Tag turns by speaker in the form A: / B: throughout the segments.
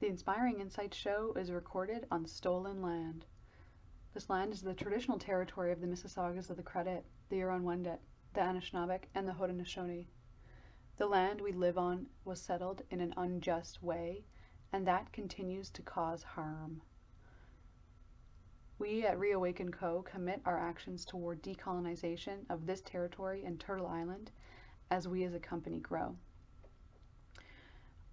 A: The Inspiring Insights show is recorded on stolen land. This land is the traditional territory of the Mississaugas of the Credit, the Huron-Wendat, the Anishinaabeg, and the Haudenosaunee. The land we live on was settled in an unjust way, and that continues to cause harm. We at Reawaken Co. commit our actions toward decolonization of this territory and Turtle Island as we as a company grow.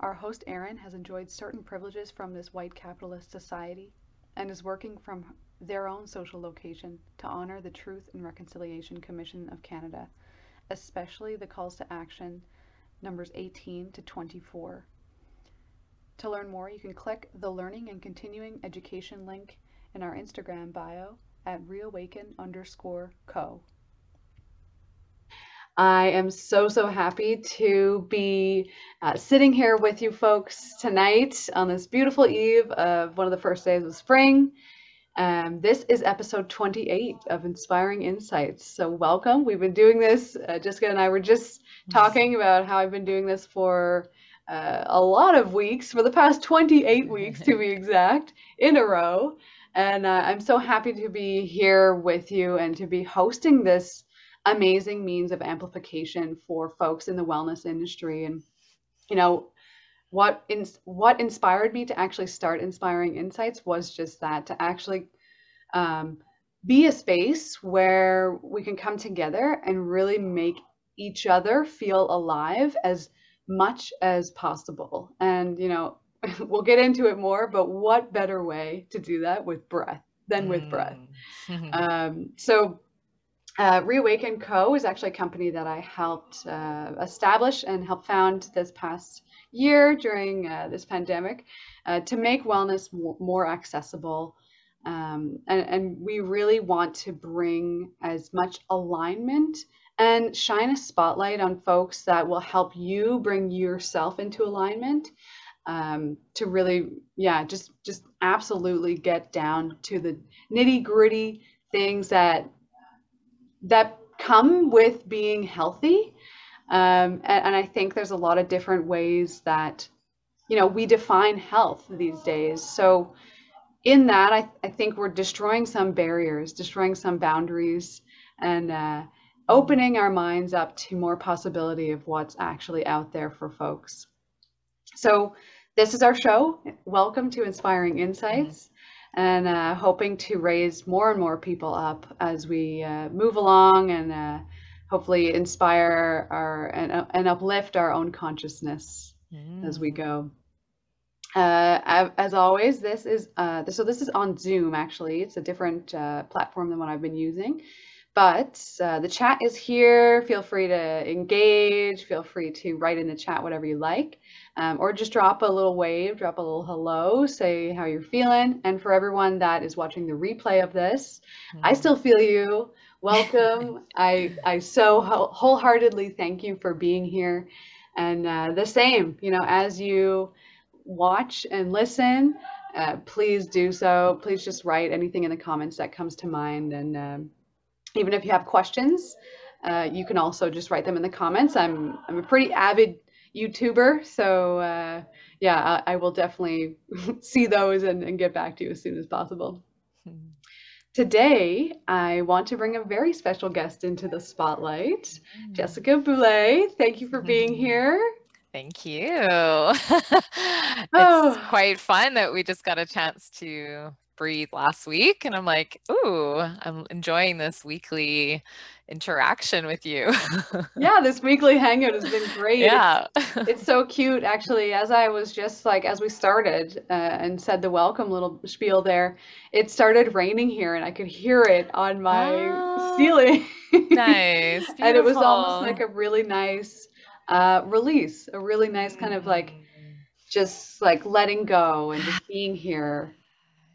A: Our host Erin has enjoyed certain privileges from this white capitalist society and is working from their own social location to honor the Truth and Reconciliation Commission of Canada, especially the calls to action numbers 18 to 24. To learn more, you can click the Learning and Continuing Education link in our Instagram bio at reawaken underscore co. I am so, so happy to be uh, sitting here with you folks tonight on this beautiful eve of one of the first days of spring. Um, this is episode 28 of Inspiring Insights. So, welcome. We've been doing this. Uh, Jessica and I were just talking about how I've been doing this for uh, a lot of weeks, for the past 28 weeks to be exact, in a row. And uh, I'm so happy to be here with you and to be hosting this amazing means of amplification for folks in the wellness industry. And you know what in, what inspired me to actually start inspiring insights was just that to actually um, be a space where we can come together and really make each other feel alive as much as possible. And you know we'll get into it more but what better way to do that with breath than with breath? Mm. um, so uh, Reawaken Co. is actually a company that I helped uh, establish and help found this past year during uh, this pandemic uh, to make wellness more accessible. Um, and, and, we really want to bring as much alignment and shine a spotlight on folks that will help you bring yourself into alignment um, to really, yeah, just just absolutely get down to the nitty gritty things that that come with being healthy. Um, and, and I think there's a lot of different ways that, you know, we define health these days. So in that, I, I think we're destroying some barriers, destroying some boundaries, and uh, opening our minds up to more possibility of what's actually out there for folks. So this is our show. Welcome to Inspiring Insights and uh, hoping to raise more and more people up as we uh, move along and uh, hopefully inspire our and, uh, and, uplift our own consciousness mm. as we mm. go. Uh, as always, this is uh, so this is on Zoom. Actually, it's a different platform than what I've been using, but the chat is here. Feel free to engage. Feel free to write in the chat whatever you like um, or just drop a little wave, drop a little hello, say how you're feeling. And for everyone that is watching the replay of this, mm-hmm. I still feel you. Welcome. I I so wholeheartedly thank you for being here. And uh, the same, you know, as you watch and listen, uh, please do so. Please just write anything in the comments that comes to mind. And um, even if you have questions, uh, you can also just write them in the comments. I'm I'm a pretty avid YouTuber. So uh, yeah, I, I, will definitely see those and, and, get back to you as soon as possible. Hmm. Today, I want to bring a very special guest into the spotlight, mm. Jessica Boulay. Thank you for being here.
B: Thank you. it's oh. quite fun that we just got a chance to breathe last week and I'm like, ooh, I'm enjoying this weekly interaction with you.
A: yeah, this weekly hangout has been great. Yeah. It's, it's, so cute actually. As I was just like as we started uh, and said the welcome little spiel there, it started raining here and I could hear it on my oh, ceiling.
B: nice.
A: and it was almost like a really nice uh, release, a really nice kind of like mm. just like letting go and just being here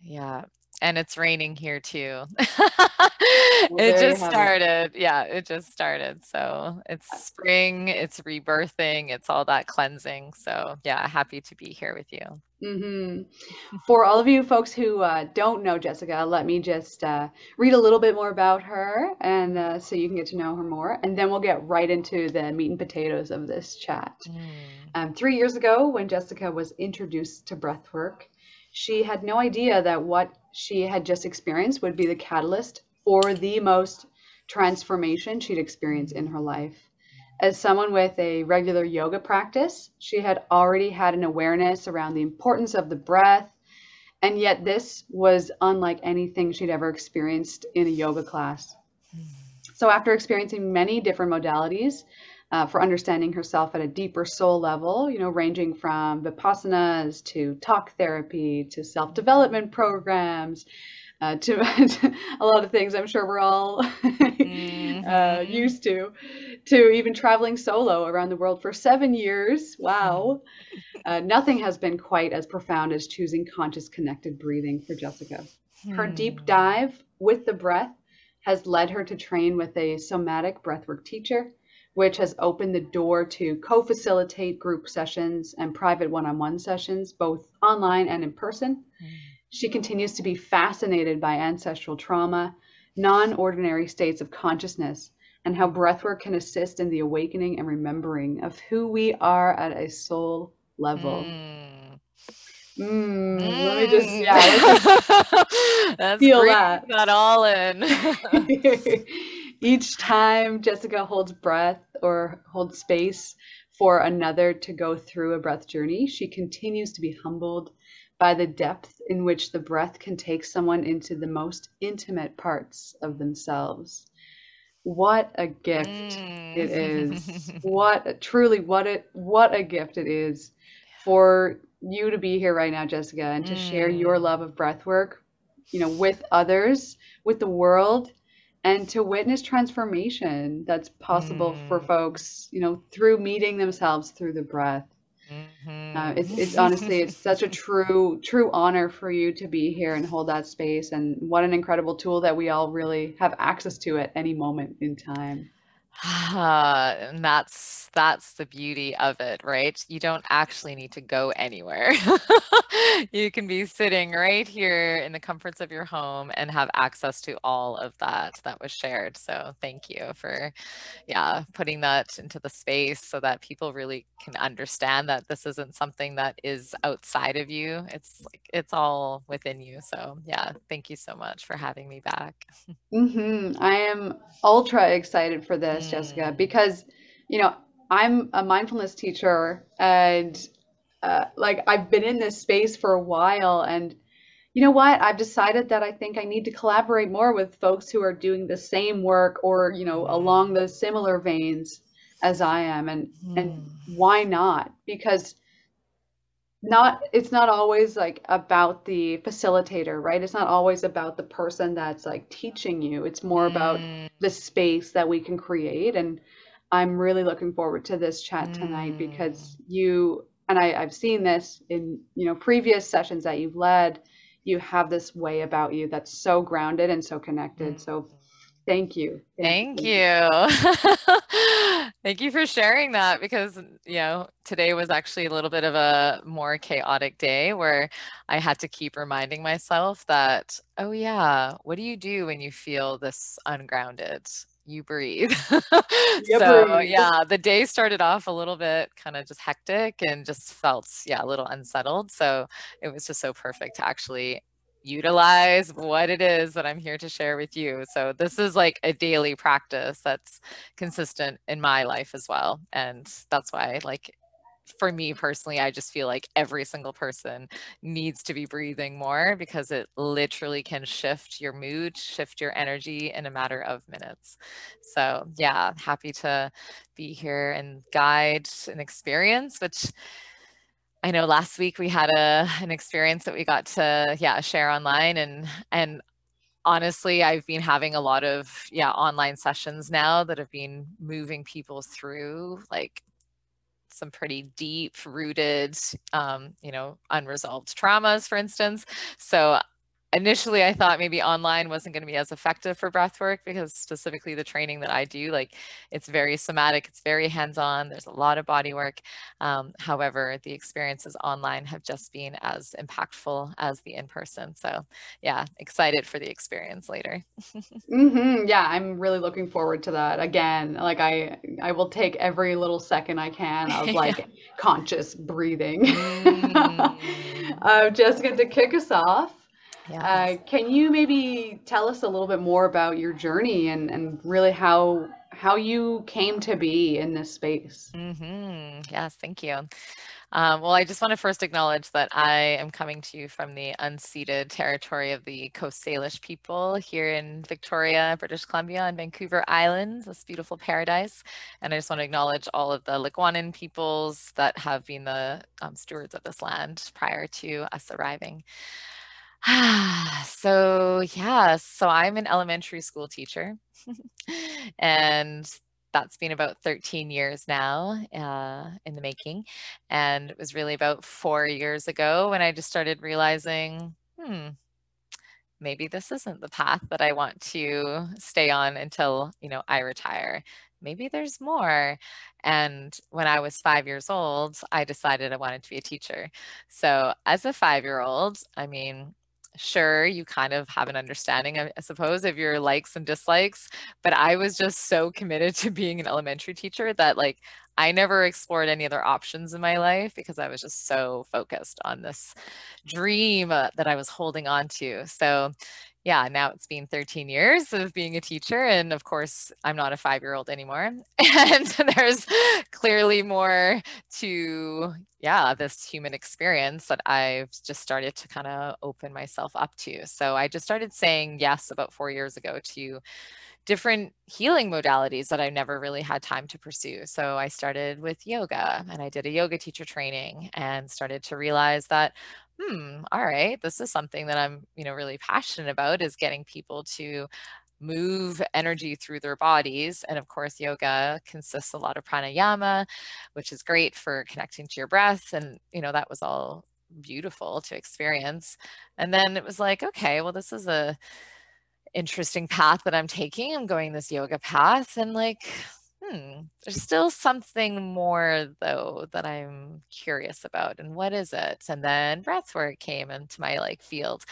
B: yeah. And it's raining here too. it just started. Yeah, it just started. So it's spring, it's rebirthing, it's all that cleansing. So yeah, happy to be here with you.
A: Mm-hmm. For all of you folks who uh, don't know Jessica, let me just uh, read a little bit more about her, and uh, so you can get to know her more, and then we'll get right into the meat and potatoes of this chat. Mm. Um, three years ago, when Jessica was introduced to breathwork, she had no idea that what she had just experienced would be the catalyst for the most transformation she'd experienced in her life. As someone with a regular yoga practice, she had already had an awareness around the importance of the breath, and yet this was unlike anything she'd ever experienced in a yoga class. So, after experiencing many different modalities uh, for understanding herself at a deeper soul level, you know, ranging from vipassanas to talk therapy to self development programs, uh, to, a lot of things I'm sure we're all mm-hmm. uh, used to, to even traveling solo around the world for seven years. Wow. Uh, nothing has been quite as profound as choosing conscious connected breathing for Jessica. Her deep hmm. dive with the breath has led her to train with a somatic breathwork teacher, which has opened the door to co facilitate group sessions and private one on one sessions, both online and in person. Mm. She continues to be fascinated by ancestral trauma, non ordinary states of consciousness, and how breathwork can assist in the awakening and remembering of who we are at a soul level. Mm. Mm, mm. Let me just, mm.
B: yeah, That's feel that. that all in.
A: Each time Jessica holds breath or holds space for another to go through a breath journey, she continues to be humbled by the depth in which the breath can take someone into the most intimate parts of themselves. What a gift mm. it is. what truly what it what a gift it is for you to be here right now, Jessica, and to mm. share your mm. love of breath work, you know, with others, with the world, and to witness transformation that's possible mm. for folks, you know, through meeting themselves through the breath. Mm-hmm. Uh, it's, it's honestly it's such a true true honor for you to be here and hold that space and what an incredible tool that we all really have access to at any moment in time
B: uh, and that's that's the beauty of it, right? You don't actually need to go anywhere. you can be sitting right here in the comforts of your home and have access to all of that that was shared. So thank you for yeah, putting that into the space so that people really can understand that this isn't something that is outside of you. It's like it's all within you. So yeah, thank you so much for having me back.
A: Mm-hmm. I am ultra excited for this Jessica, mm. because you know I'm a mindfulness teacher and uh, like I've been in this space for a while and you know what I've decided that I think I need to collaborate more with folks who are doing the same work or you know along the similar veins as I am and mm. and why not because not it's not always like about the facilitator right it's not always about the person that's like teaching you it's more about mm. the space that we can create and i'm really looking forward to this chat tonight mm. because you and I, i've seen this in you know previous sessions that you've led you have this way about you that's so grounded and so connected mm. so Thank you.
B: Thank, Thank you. you. Thank you for sharing that because, you know, today was actually a little bit of a more chaotic day where I had to keep reminding myself that, oh, yeah, what do you do when you feel this ungrounded? You breathe. so, breathe. yeah, the day started off a little bit kind of just hectic and just felt, yeah, a little unsettled. So, it was just so perfect to actually utilize what it is that I'm here to share with you. So this is like a daily practice that's consistent in my life as well. And that's why like for me personally, I just feel like every single person needs to be breathing more because it literally can shift your mood, shift your energy in a matter of minutes. So, yeah, happy to be here and guide an experience, which I know last week we had a an experience that we got to yeah share online and and honestly I've been having a lot of yeah online sessions now that have been moving people through like some pretty deep rooted um, you know unresolved traumas for instance. So initially I thought maybe online wasn't going to be as effective for breath work because specifically the training that I do, like it's very somatic, it's very hands-on, there's a lot of body work. Um, however, the experiences online have just been as impactful as the in-person. So yeah, excited for the experience later.
A: mm-hmm. Yeah, I'm really looking forward to that. Again, like I, I will take every little second I can of like yeah. conscious breathing. Mm. uh, Jessica, to kick us off, yeah. Uh, can you maybe tell us a little bit more about your journey and, and really how how you came to be in this space?
B: Mm-hmm. Yes, thank you. Um, well, I just want to first acknowledge that I am coming to you from the unceded territory of the Coast Salish people here in Victoria, British Columbia, and Vancouver Island, this beautiful paradise. And I just want to acknowledge all of the Lekwungen peoples that have been the um, stewards of this land prior to us arriving. so yeah, so I'm an elementary school teacher and that's been about 13 years now uh, in the making. And it was really about four years ago when I just started realizing, hmm, maybe this isn't the path that I want to stay on until, you know, I retire. Maybe there's more. And when I was five years old, I decided I wanted to be a teacher. So as a five-year-old, I mean, sure you kind of have an understanding I, suppose of your likes and dislikes but i was just so committed to being an elementary teacher that like i never explored any other options in my life because i was just so focused on this dream uh, that i was holding on to. So yeah, now it's been 13 years of being a teacher. And of course, I'm not a five year old anymore. And there's clearly more to, yeah, this human experience that I've just started to kind of open myself up to. So I just started saying yes about four years ago to different healing modalities that I never really had time to pursue. So I started with yoga and I did a yoga teacher training and started to realize that hmm, all right, this is something that I'm, you know, really passionate about is getting people to move energy through their bodies. And of course, yoga consists a lot of pranayama, which is great for connecting to your breath. And, you know, that was all beautiful to experience. And then it was like, okay, well, this is a interesting path that I'm taking. I'm going this yoga path and like, hmm, there's still something more though that I'm curious about. And what is it? And then breathwork came into my like field.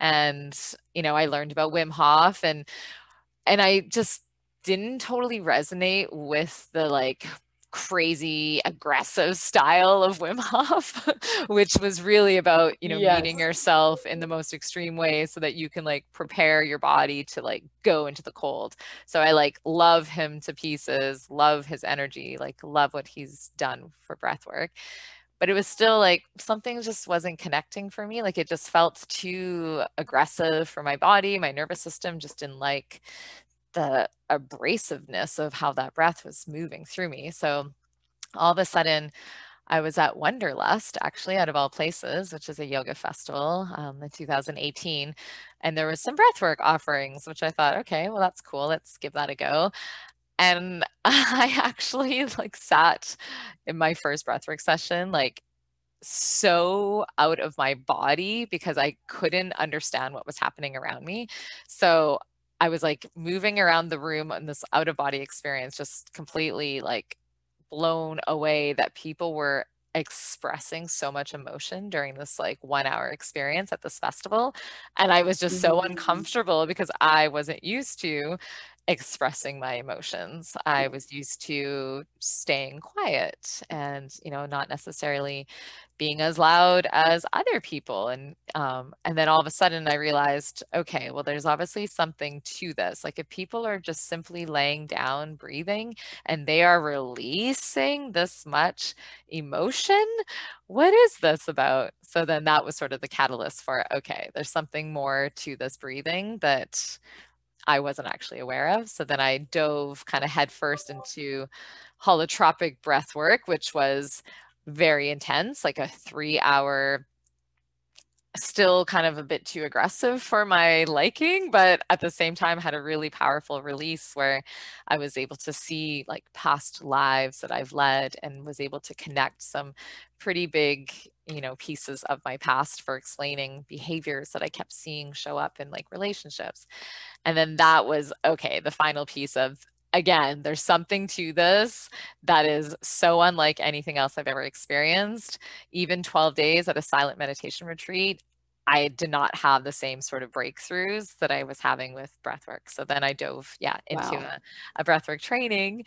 B: And, you know, I learned about Wim Hof and and I just didn't totally resonate with the like crazy aggressive style of Wim Hof, which was really about, you know, yes. meeting yourself in the most extreme way so that you can like prepare your body to like go into the cold. So I like love him to pieces, love his energy, like love what he's done for breath work. But it was still like something just wasn't connecting for me. Like it just felt too aggressive for my body. My nervous system just didn't like the abrasiveness of how that breath was moving through me. So all of a sudden, I was at Wanderlust, actually, out of all places, which is a yoga festival um, in 2018. And there was some breathwork offerings, which I thought, okay, well, that's cool. Let's give that a go. And I actually like sat in my first breathwork session, like so out of my body because I couldn't understand what was happening around me. So I was like moving around the room in this out of body experience, just completely like blown away that people were expressing so much emotion during this like one hour experience at this festival. And I was just so mm-hmm. uncomfortable because I wasn't used to expressing my emotions. I was used to staying quiet and, you know, not necessarily being as loud as other people. And um, and then all of a sudden I realized, okay, well, there's obviously something to this. Like if people are just simply laying down, breathing, and they are releasing this much emotion, what is this about? So then that was sort of the catalyst for, okay, there's something more to this breathing that I wasn't actually aware of. So then I dove kind of headfirst into holotropic breath work, which was very intense, like a three hour still kind of a bit too aggressive for my liking, but at the same time had a really powerful release where I was able to see like past lives that I've led and was able to connect some pretty big, you know, pieces of my past for explaining behaviors that I kept seeing show up in like relationships. And then that was okay, the final piece of again, there's something to this that is so unlike anything else I've ever experienced. Even 12 days at a silent meditation retreat, I did not have the same sort of breakthroughs that I was having with breathwork. So then I dove, yeah, into wow. a, a breathwork training,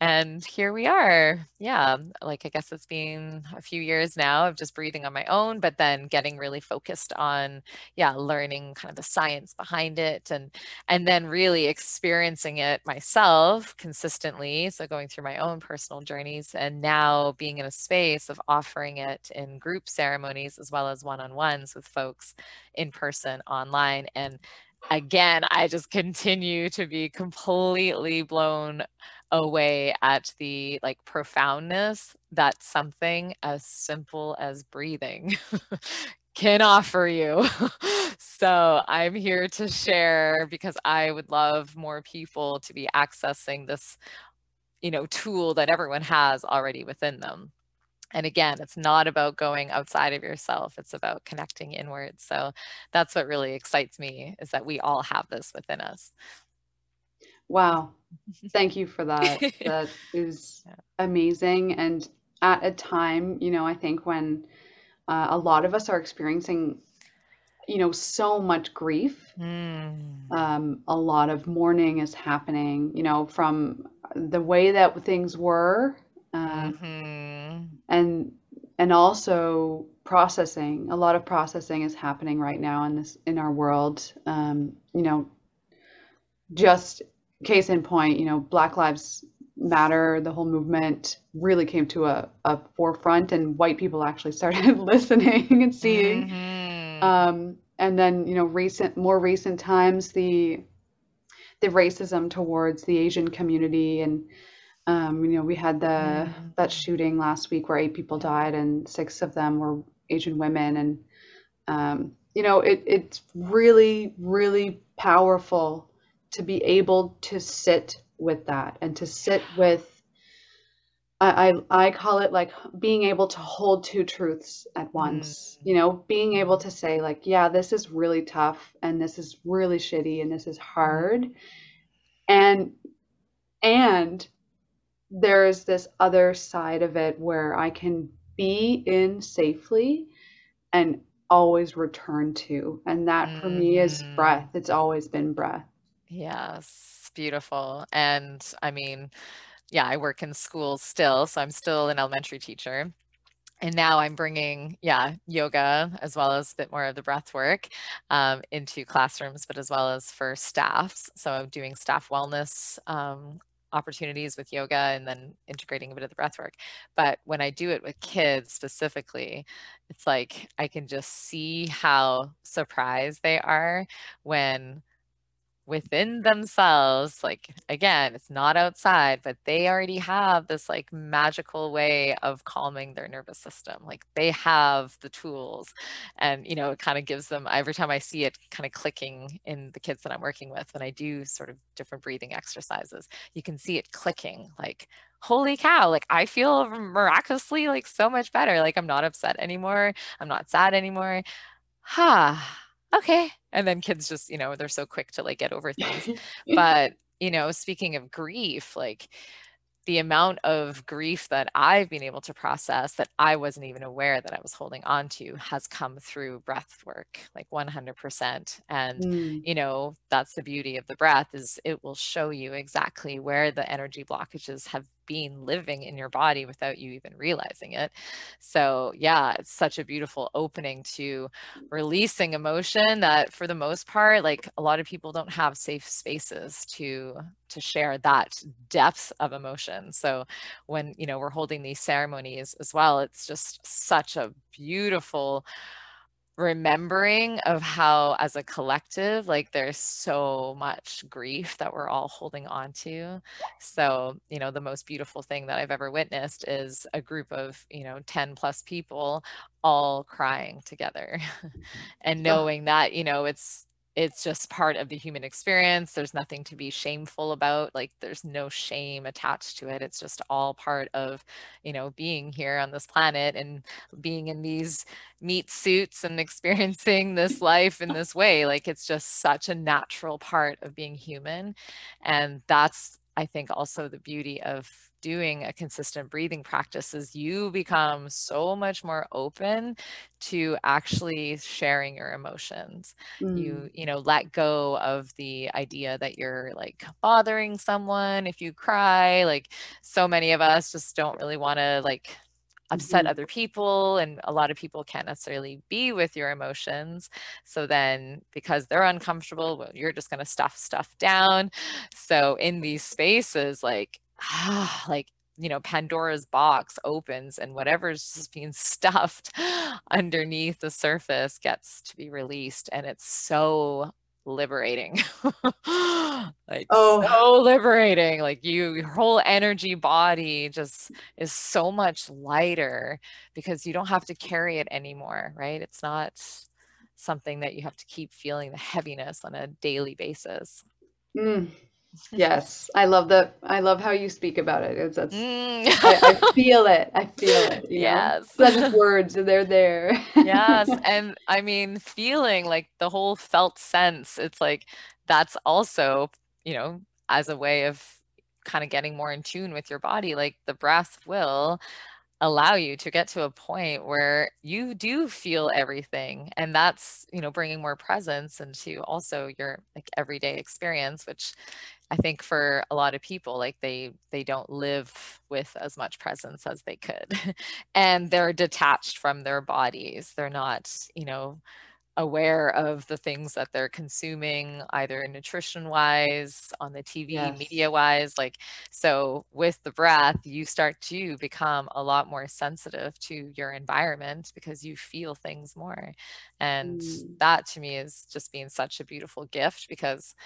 B: and here we are. Yeah, like I guess it's been a few years now of just breathing on my own, but then getting really focused on, yeah, learning kind of the science behind it, and and then really experiencing it myself consistently. So going through my own personal journeys, and now being in a space of offering it in group ceremonies as well as one-on-ones with folks folks in person online and again i just continue to be completely blown away at the like profoundness that something as simple as breathing can offer you. so I'm here to share because I would love more people to be accessing this, you know, tool that everyone has already within them and again it's not about going outside of yourself it's about connecting inwards. So that's what really excites me is that we all have this within us.
A: Wow. Thank you for that. That is yeah. amazing. And at a time you know i think when uh, a lot of us are experiencing you know so much grief mm. um, a lot of mourning is happening you know from the way that things were uh, mm-hmm. and and also processing a lot of processing is happening right now in this in our world um, you know just case in point you know black lives matter the whole movement really came to a, a forefront and white people actually started listening and seeing mm-hmm. um, and then you know recent more recent times the the racism towards the asian community and um, you know, we had the mm. that shooting last week where eight people died and six of them were Asian women, and um, you know, it, it's really, really powerful to be able to sit with that and to sit with. I, I, I call it like being able to hold two truths at once. Mm. You know, being able to say like, yeah, this is really tough and this is really shitty and this is hard, and and there's this other side of it where I can be in safely and always return to. And that for me is mm-hmm. breath. It's always been breath.
B: Yes, beautiful. And I mean, yeah, I work in schools still, so I'm still an elementary teacher. And now I'm bringing, yeah, yoga as well as a bit more of the breath work um, into classrooms, but as well as for staffs. So I'm doing staff wellness um, opportunities with yoga and then integrating a bit of the breath work. But when I do it with kids specifically, it's like I can just see how surprised they are when within themselves like again it's not outside but they already have this like magical way of calming their nervous system like they have the tools and you know it kind of gives them every time i see it kind of clicking in the kids that i'm working with when i do sort of different breathing exercises you can see it clicking like holy cow like i feel miraculously like so much better like i'm not upset anymore i'm not sad anymore. Ha huh okay and then kids just you know they're so quick to like get over things but you know speaking of grief like the amount of grief that I've been able to process that I wasn't even aware that I was holding on to has come through breath work, like 100%. And, mm. you know, that's the beauty of the breath is it will show you exactly where the energy blockages have been living in your body without you even realizing it. So, yeah, it's such a beautiful opening to releasing emotion that for the most part, like a lot of people don't have safe spaces to to share that depth of emotion. So, when, you know, we're holding these ceremonies as well, it's just such a beautiful remembering of how as a collective like there's so much grief that we're all holding on to. So you know the most beautiful thing that i've ever witnessed is a group of you know 10 plus people all crying together. And knowing that you know it's it's just part of the human experience. There's nothing to be shameful about. Like there's no shame attached to it. It's just all part of, you know, being here on this planet and being in these meat suits and experiencing this life in this way. Like it's just such a natural part of being human. And that's I think also the beauty of doing a consistent breathing practice is you become so much more open to actually sharing your emotions. Mm. You, you know, let go of the idea that you're like bothering someone if you cry. Like so many of us just don't really want to like upset mm-hmm. other people and a lot of people can't necessarily be with your emotions so then because they're uncomfortable well, you're just going to stuff stuff down so in these spaces like ah, like you know pandora's box opens and whatever's just being stuffed underneath the surface gets to be released and it's so liberating. like oh. so liberating. Like you your whole energy body just is so much lighter because you don't have to carry it anymore, right? It's not something that you have to keep feeling the heaviness on a daily basis.
A: Mm. Yes, I love the. I love how you speak about it. It's, it's mm. I, I, feel it. I feel it.
B: yes,
A: know? such words. They're there.
B: yes, and I mean, feeling like the whole felt sense. It's like that's also you know as a way of kind of getting more in tune with your body. Like the breath will allow you to get to a point where you do feel everything and that's you know bringing more presence into also your like everyday experience which i think for a lot of people like they they don't live with as much presence as they could. And they're detached from their bodies. They're not you know aware of the things that they're consuming either nutrition wise on the tv yes. media wise like so with the breath you start to become a lot more sensitive to your environment because you feel things more and mm. that to me is just being such a beautiful gift because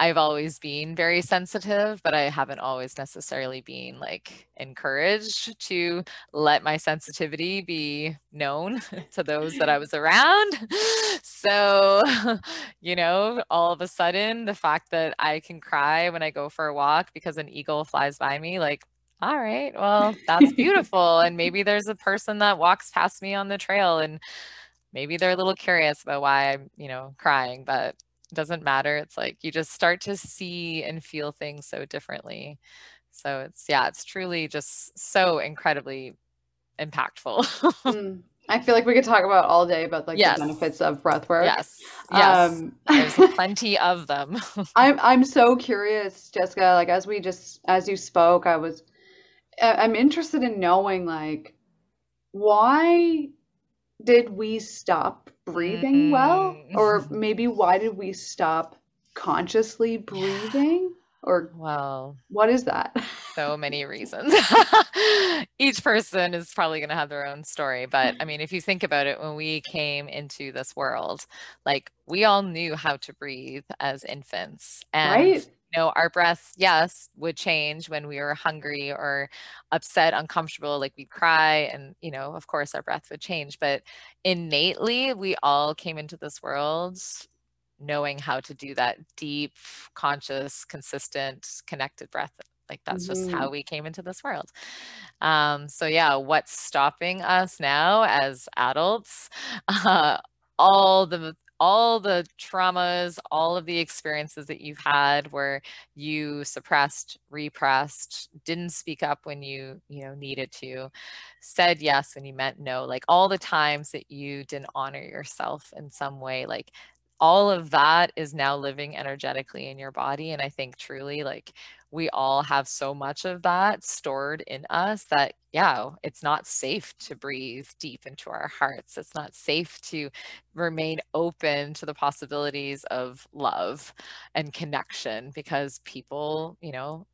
B: I've always been very sensitive, but I haven't always necessarily been like encouraged to let my sensitivity be known to those that I was around. So, you know, all of a sudden, the fact that I can cry when I go for a walk because an eagle flies by me, like, all right, well, that's beautiful. and maybe there's a person that walks past me on the trail and maybe they're a little curious about why I'm, you know, crying, but doesn't matter. It's like you just start to see and feel things so differently. So it's, yeah, it's truly just so incredibly impactful.
A: mm. I feel like we could talk about all day about like yes. the benefits of breath work.
B: Yes. Yes. Um, There's plenty of them.
A: I'm I'm so curious, Jessica, like as we just as you spoke, I was I'm interested in knowing like why did we stop breathing well? Or maybe why did we stop consciously breathing? Or
B: well,
A: what is that?
B: so many reasons. Each person is probably going to have their own story, but I mean, if you think about it, when we came into this world, like we all knew how to breathe as infants, and right? You know, our breath, yes, would change when we were hungry or upset, uncomfortable, like we'd cry. And, you know, of course, our breath would change. But innately, we all came into this world knowing how to do that deep, conscious, consistent, connected breath. Like that's mm-hmm. just how we came into this world. Um, so, yeah, what's stopping us now as adults? Uh, all the all the traumas, all of the experiences that you've had where you suppressed, repressed, didn't speak up when you, you know, needed to, said yes when you meant no, like all the times that you didn't honor yourself in some way, like all of that is now living energetically in your body and i think truly like we all have so much of that stored in us that yeah it's not safe to breathe deep into our hearts. It's not safe to remain open to the possibilities of love and connection because people you know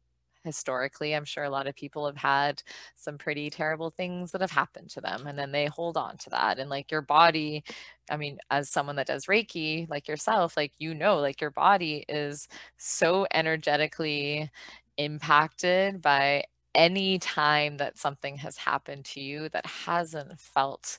B: historically i'm sure a lot of people have had some pretty terrible things that have happened to them and then they hold on to that and like your body i mean as someone that does reiki like yourself like you know like your body is so energetically impacted by any time that something has happened to you that hasn't felt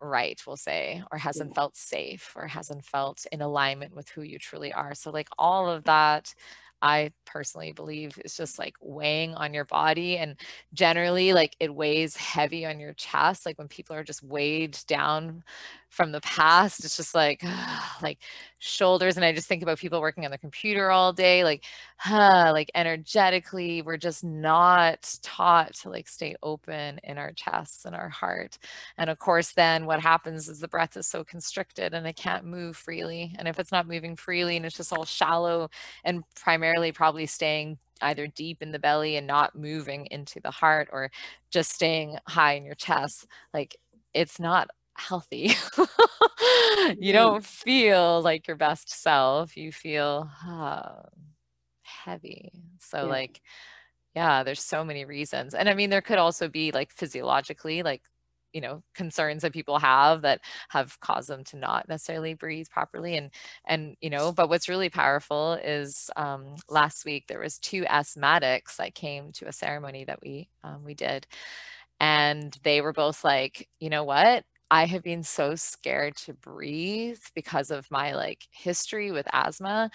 B: right, we'll say, or hasn't mm. felt safe or hasn't felt in alignment with who you truly are. So, like, all of that I personally believe is just like weighing on your body and generally like it weighs heavy on your chest like when people are just weighed down from the past it's just like like shoulders and i just think about people working on the computer all day like huh, like energetically we're just not taught to like stay open in our chests and our heart. And of course then what happens is the breath is so constricted and it can't move freely. And if it's not moving freely and it's just all shallow and primarily probably staying either deep in the belly and not moving into the heart or just staying high in your chest like it's not healthy. you don't feel like your best self. You feel uh, heavy. So, yeah. like, yeah, there's so many reasons. And I mean, there could also be like physiologically, like, you know concerns that people have that have caused them to not necessarily breathe properly and and you know but what's really powerful is um, last week there was two asthmatics that came to a ceremony that we um, we did and they were both like you know what I have been so scared to breathe because of my like history with asthma,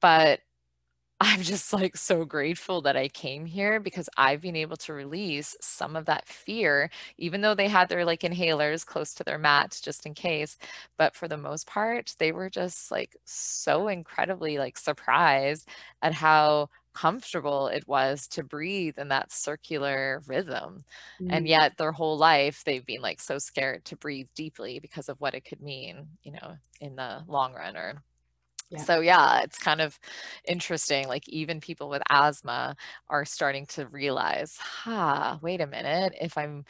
B: but I'm just like so grateful that I came here because I've been able to release some of that fear, even though they had their like inhalers close to their mats just in case. But for the most part, they were just like so incredibly like surprised at how comfortable it was to breathe in that circular rhythm. Mm. And yet their whole life they've been like so scared to breathe deeply because of what it could mean, you know, in the long run or yeah. So yeah, it's kind of interesting. Like even people with asthma are starting to realize, ha, wait a minute, if I'm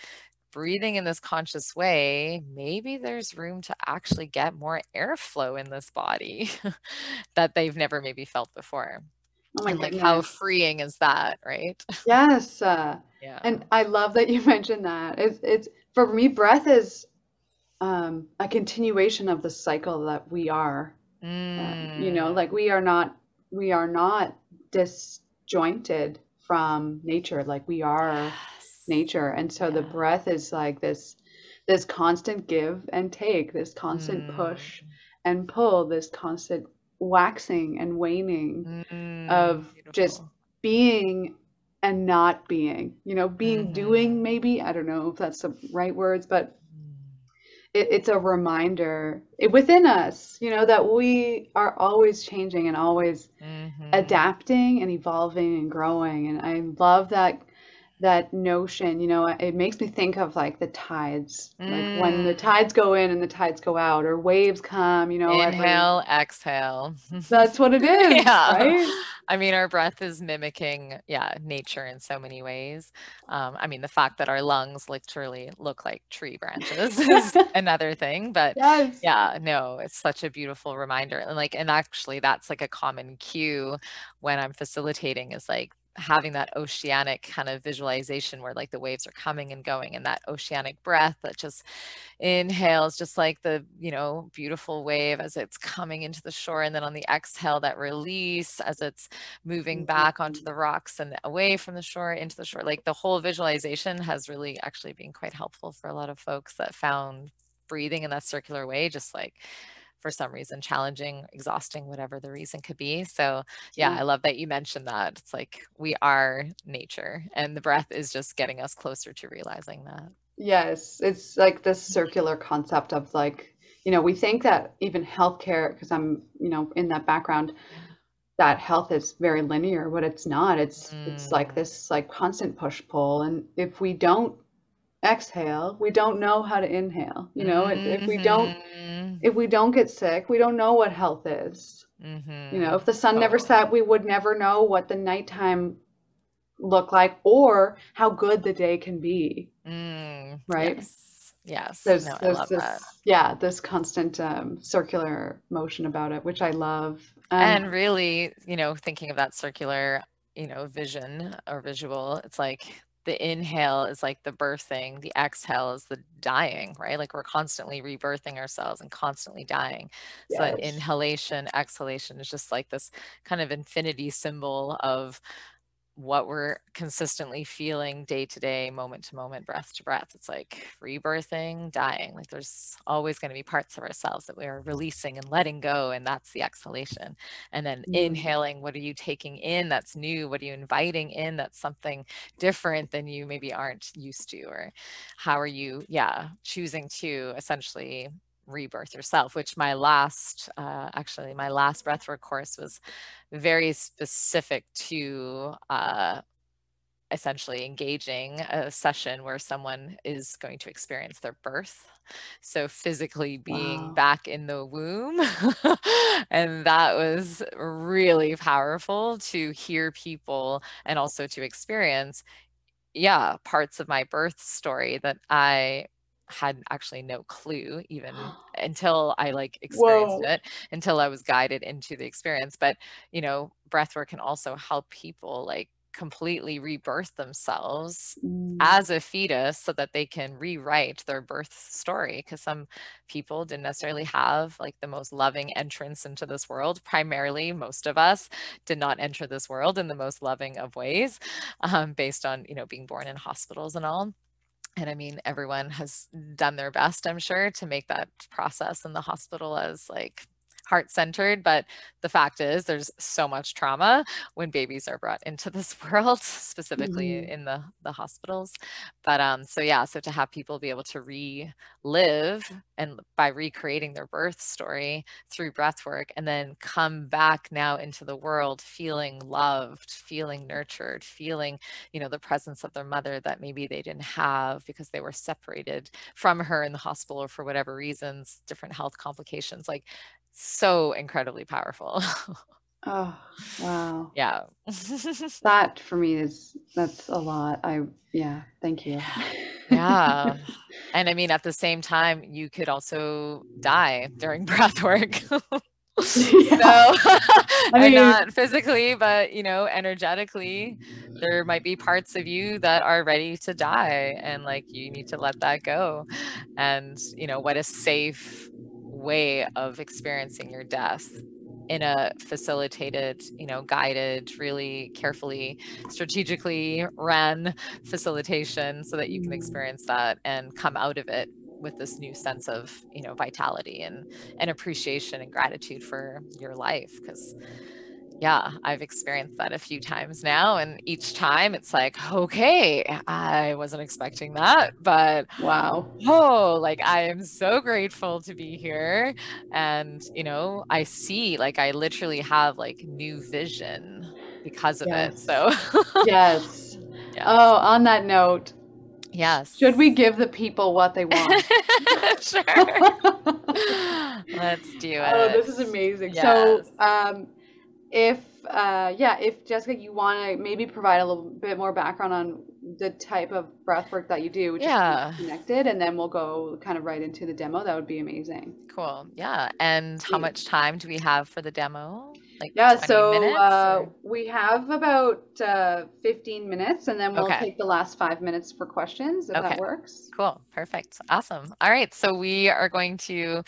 B: breathing in this conscious way, maybe there's room to actually get more airflow in this body that they've never maybe felt before. Oh my and like how freeing is that, right?
A: Yes. Uh, yeah. And I love that you mentioned that. It's it's for me, breath is um, a continuation of the cycle that we are. Mm. Uh, you know, like we are not we are not disjointed from nature. Like we are yes. nature, and so yeah. the breath is like this this constant give and take, this constant mm. push and pull, this constant waxing and waning mm, of beautiful. just being and not being you know being mm-hmm. doing maybe i don't know if that's the right words but mm. it, it's a reminder within us you know that we are always changing and always mm-hmm. adapting and evolving and growing and i love that that notion you know it makes me think of like the tides mm. like when the mm. tides go in and the tides go out or waves come you know
B: inhale every... exhale
A: that's what it is yeah right?
B: i mean our breath is mimicking yeah nature in so many ways um, i mean the fact that our lungs literally look like tree branches is another thing but yes. yeah no it's such a beautiful reminder and like and actually that's like a common cue when i'm facilitating is like having that oceanic kind of visualization where like the waves are coming and going and that oceanic breath that just inhales just like the you know beautiful wave as it's coming into the shore and then on the exhale that release as it's moving back onto mm-hmm. the rocks and away from the shore into the shore like the whole visualization has really actually been quite helpful for a lot of folks that found breathing in that circular way just like for some reason challenging, exhausting, whatever the reason could be. So, yeah, I love that you mentioned that. It's like we are nature, and the breath is just getting us closer to realizing that.
A: Yes, it's like this circular concept of like, you know, we think that even healthcare, because I'm, you know, in that background, that health is very linear, but it's not. It's mm. it's like mm. this like constant push pull, and if we don't exhale, we don't know how to inhale. You know, mm-hmm. if we don't mm-hmm. if we don't get sick, we don't know what health is. Mm-hmm. You know, if the sun totally. never set, we would never know what the nighttime look like or how good the day can be. Mm, right?
B: Yes. yes.
A: There's,
B: no,
A: there's this, that. yeah, this constant um, circular motion about it, which I love.
B: Um, and really, you know, thinking of that circular you know, vision or visual, it's like the inhale is like the birthing, the exhale is the dying, right? Like we're constantly rebirthing ourselves and constantly dying. So that inhalation, exhalation is just like this kind of infinity symbol of what we're consistently feeling day to day, moment to moment, breath to breath. It's like rebirthing, dying. Like there's always going to be parts of ourselves that we are releasing and letting go. And that's the exhalation. And then mm. inhaling, what are you taking in that's new? What are you inviting in that's something different than you maybe aren't used to? Or how are you, yeah, choosing to essentially rebirth yourself which my last uh, actually my last breathwork course was very specific to uh, essentially engaging a session where someone is going to experience their birth so physically being wow. back in the womb and that was really powerful to hear people and also to experience yeah parts of my birth story that i had actually no clue even until I like experienced Whoa. it, until I was guided into the experience. But, you know, breathwork can also help people like completely rebirth themselves mm. as a fetus so that they can rewrite their birth story because some people didn't necessarily have like the most loving entrance into this world primarily most of us did not enter this world in the most loving of ways um, based on you know being born in hospitals and all and I mean, everyone has done their best, I'm sure, to make that process in the hospital as like heart centered. But the fact is, there's so much trauma when babies are brought into this world, specifically mm-hmm. in the, the hospitals. But um, so, yeah, so to have people be able to relive and by recreating their birth story through breath work and then come back now into the world feeling loved, feeling nurtured, feeling, you know, the presence of their mother that maybe they didn't have because they were separated from her in the hospital or for whatever reasons, different health complications. Like so incredibly powerful.
A: oh, wow.
B: Yeah.
A: that for me is that's a lot. I yeah, thank you.
B: yeah. And I mean at the same time you could also die during breath work. yeah. So I mean, not physically, but you know, energetically, there might be parts of you that are ready to die, and like you need to let that go. And you know, what a safe way of experiencing your death in a facilitated, you know, guided, really carefully, strategically run facilitation so that you can mm. experience that and come out of it with this new sense of, you know, vitality and, and appreciation and gratitude for your life. Because yeah, I've experienced that a few times now. And each time it's like, okay, I wasn't expecting that, but
A: wow.
B: Oh, like I am so grateful to be here. And, you know, I see, like, I literally have like new vision because of yes. it. So,
A: yes. yes. Oh, on that note,
B: Yes.
A: Should we give the people what they want?
B: sure. Let's do it.
A: Oh, this is amazing. Yes. So, um, if uh, yeah, if Jessica, you want to maybe provide a little bit more background on the type of breath work that you do, which
B: yeah.
A: is connected, and then we'll go kind of right into the demo. That would be amazing.
B: Cool. Yeah. And how much time do we have for the demo?
A: Like yeah, so uh, we have about uh, 15 minutes, and then we'll okay. take the last five minutes for questions if okay. that works.
B: Cool. Perfect. Awesome. All right. So we are going to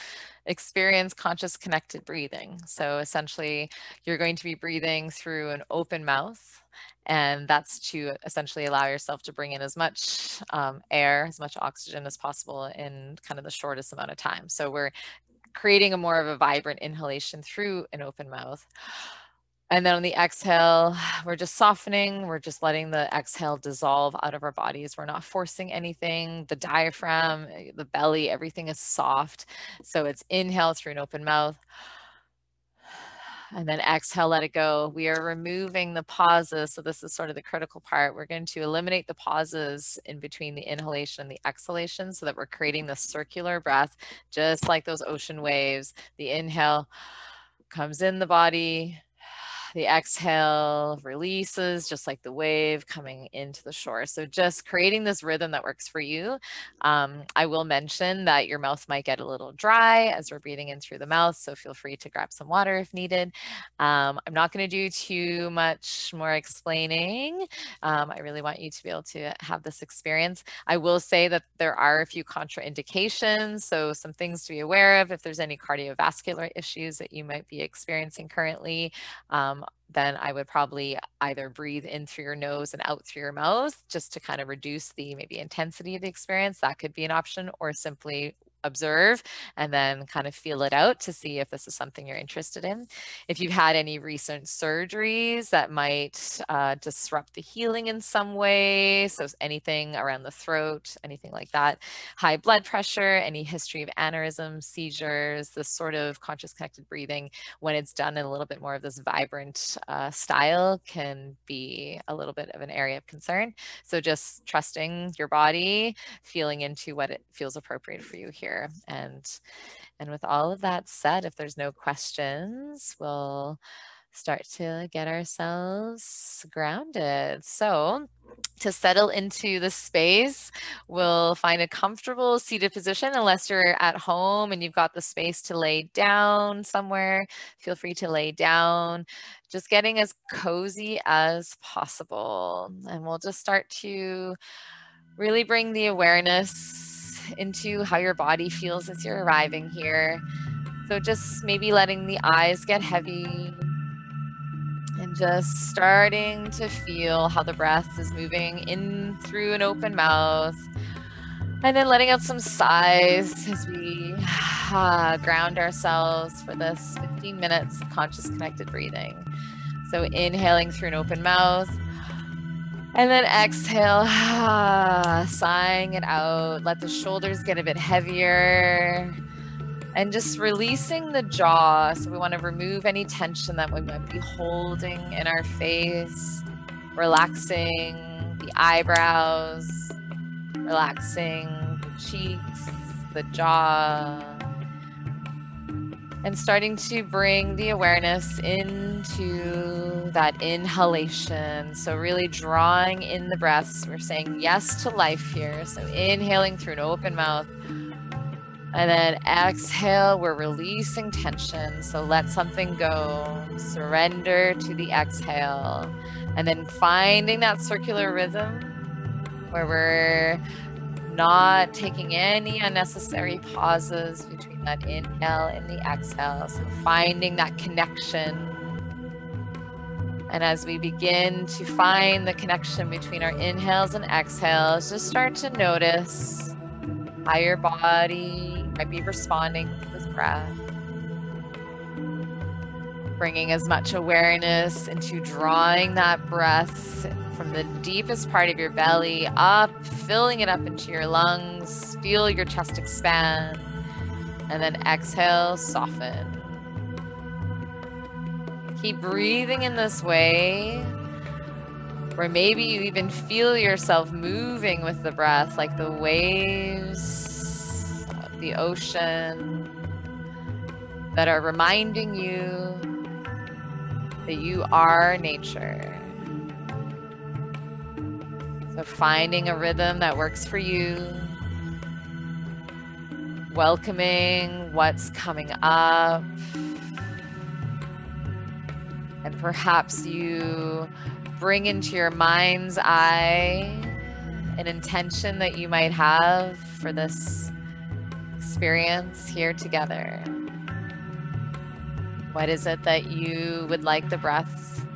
B: experience conscious connected breathing. So essentially, you're going to be breathing through an open mouth. And that's to essentially allow yourself to bring in as much um, air, as much oxygen as possible in kind of the shortest amount of time. So we're creating a more of a vibrant inhalation through an open mouth. And then on the exhale, we're just softening. We're just letting the exhale dissolve out of our bodies. We're not forcing anything. The diaphragm, eh, the belly, everything is soft. So it's inhale through an open mouth. And then exhale, let it go. We are removing the pauses. So this is sort of the critical part. We're going to eliminate the pauses in between the inhalation and the exhalation so that we're creating the circular breath, just like those ocean waves. The inhale comes in the body, the exhale releases just like the wave coming into the shore. So just creating this rhythm that works for you. Um, I will mention that your mouth might get a little dry as we're breathing in through the mouth. So feel free to grab some water if needed. Um, I'm not going to do too much more explaining. Um, I really want you to be able to have this experience. I will say that there are a few contraindications. So some things to be aware of if there's any cardiovascular issues that you might be experiencing currently. Um, then I would probably either breathe in through your nose and out through your mouth just to kind of reduce the maybe intensity of the experience. That could be an option, or simply observe and then kind of feel it out to see if this is something you're interested in. If you've had any recent surgeries that might uh, disrupt the healing in some way, so anything around the throat, anything like that, high blood pressure, any history of aneurysms, seizures, this sort of conscious connected breathing, when it's done in a little bit more of this vibrant uh, style, can be a little bit of an area of concern. So just trusting your body, feeling into what it feels appropriate for you here here. And, and with all of that said, if there's no questions, we'll start to get ourselves grounded. So to settle into the space, we'll find a comfortable seated position unless you're at home and you've got the space to lay down somewhere. Feel free to lay down, just getting as cozy as possible. And we'll just start to really bring the awareness into how your body feels as you're arriving here. So just maybe letting the eyes get heavy and just starting to feel how the breath is moving in through an open mouth. And then letting out some sighs as we uh, ground ourselves for this 15 minutes of conscious connected breathing. So inhaling through an open mouth and then exhale, sighing it out. Let the shoulders get a bit heavier. And just releasing the jaw. So we want to remove any tension that we might be holding in our face. Relaxing the eyebrows, relaxing the cheeks, the jaw and starting to bring the awareness into that inhalation. So, really drawing in the breaths. We're saying yes to life here. So, inhaling through an open mouth. And then exhale, we're releasing tension. So, let something go. Surrender to the exhale. And then finding that circular rhythm where we're not taking any unnecessary pauses between that inhale and the exhale. So finding that connection. And as we begin to find the connection between our inhales and exhales, just start to notice how your body might be responding to this breath. Bringing as much awareness into drawing that breath from the deepest part of your belly up, filling it up into your lungs. Feel your chest expand. And then exhale, soften. Keep breathing in this way, where maybe you even feel yourself moving with the breath, like the waves of the ocean that are reminding you that you are nature. So finding a rhythm that works for you, welcoming what's coming up, and perhaps you bring into your mind's eye an intention that you might have for this experience here together. What is it that you would like the breath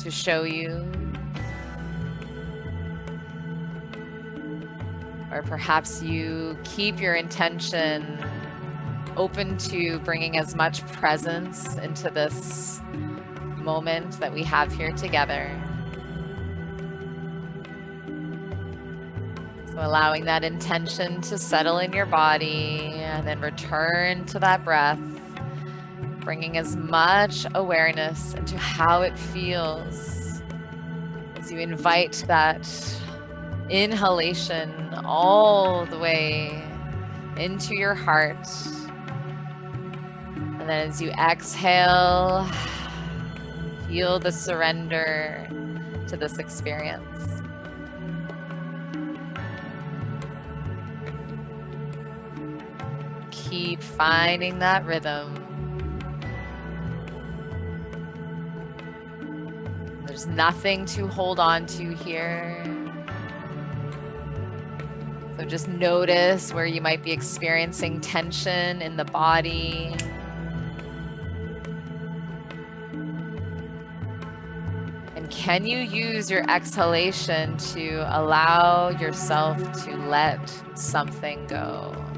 B: to show you? Or perhaps you keep your intention open to bringing as much presence into this moment that we have here together. So, allowing that intention to settle in your body and then return to that breath, bringing as much awareness into how it feels as you invite that inhalation all the way into your heart. And then as you exhale, Feel the surrender to this experience. Keep finding that rhythm. There's nothing to hold on to here. So just notice where you might be experiencing tension in the body. And can you use your exhalation to allow yourself to let something go?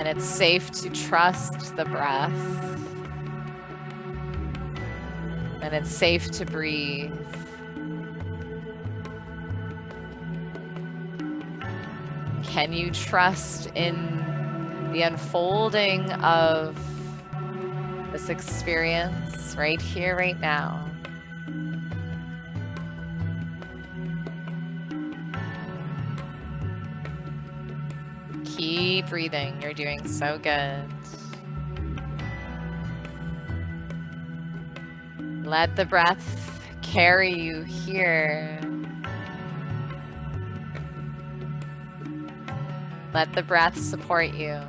B: And it's safe to trust the breath. And it's safe to breathe. Can you trust in the unfolding of this experience right here, right now? Keep breathing. You're doing so good. Let the breath carry you here. Let the breath support you.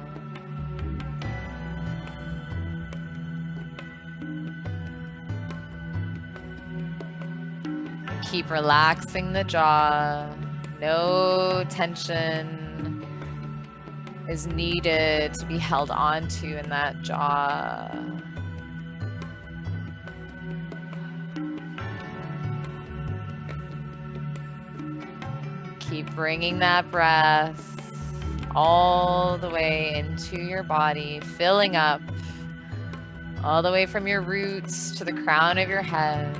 B: Keep relaxing the jaw. No tension is needed to be held onto in that jaw. Keep bringing that breath all the way into your body, filling up all the way from your roots to the crown of your head.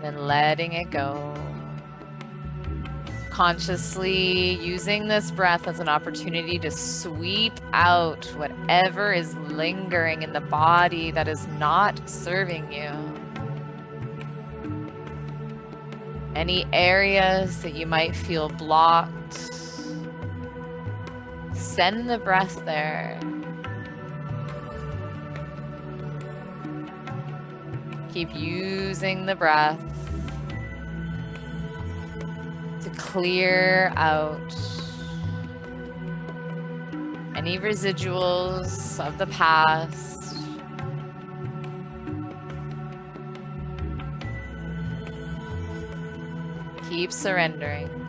B: Then letting it go consciously using this breath as an opportunity to sweep out whatever is lingering in the body that is not serving you. Any areas that you might feel blocked, send the breath there. Keep using the breath clear out any residuals of the past. Keep surrendering.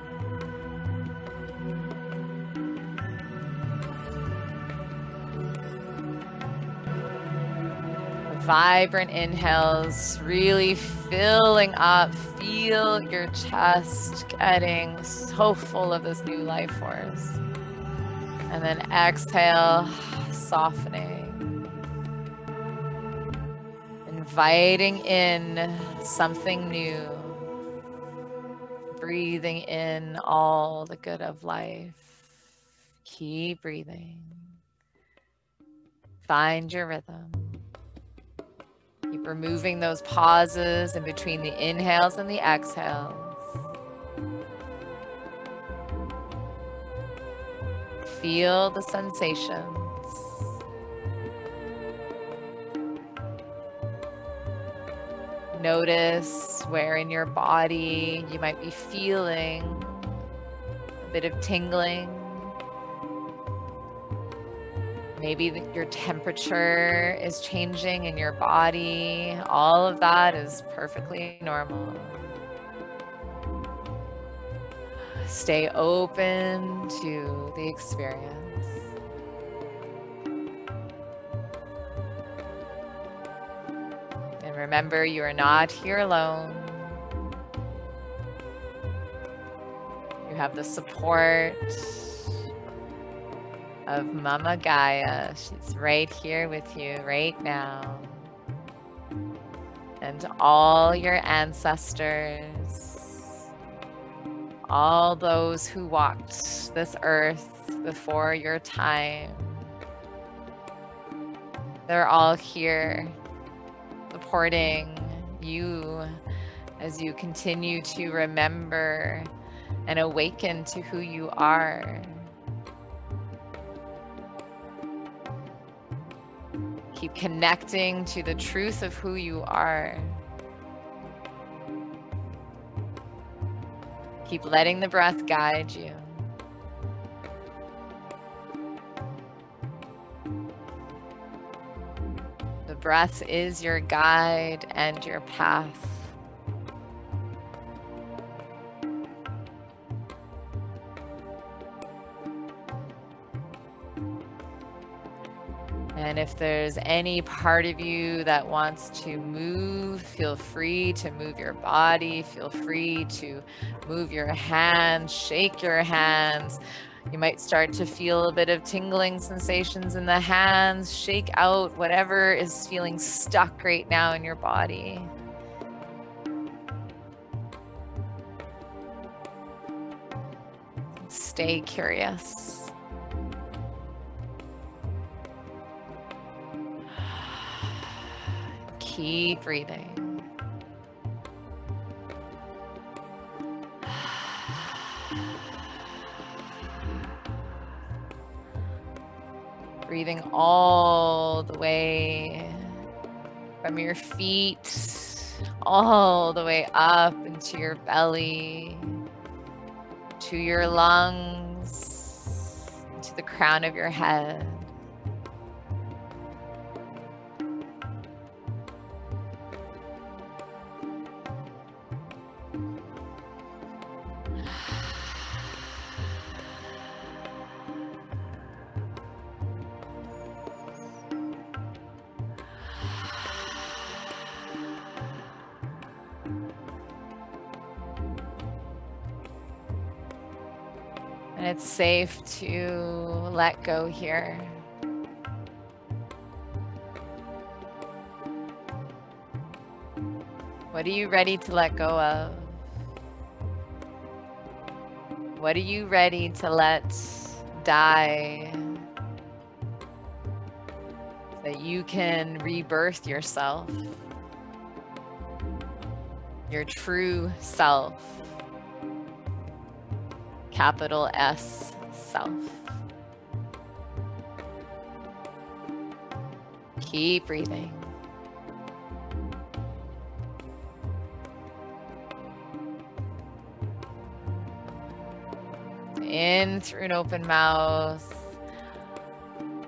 B: Vibrant inhales, really filling up. Feel your chest getting so full of this new life force. And then exhale, softening. Inviting in something new. Breathing in all the good of life. Keep breathing. Find your rhythm. Keep removing those pauses in between the inhales and the exhales. Feel the sensations. Notice where in your body you might be feeling a bit of tingling. Maybe your temperature is changing in your body. All of that is perfectly normal. Stay open to the experience. And remember, you are not here alone. You have the support of Mama Gaia. She's right here with you right now. And all your ancestors, all those who walked this earth before your time, they're all here supporting you as you continue to remember and awaken to who you are. Keep connecting to the truth of who you are. Keep letting the breath guide you. The breath is your guide and your path. And if there's any part of you that wants to move, feel free to move your body, feel free to move your hands, shake your hands. You might start to feel a bit of tingling sensations in the hands. Shake out whatever is feeling stuck right now in your body. Stay curious. Keep breathing. Breathing all the way from your feet, all the way up into your belly, to your lungs, to the crown of your head. Safe to let go here. What are you ready to let go of? What are you ready to let die? So that you can rebirth yourself, your true self capital S self. Keep breathing. In through an open mouth.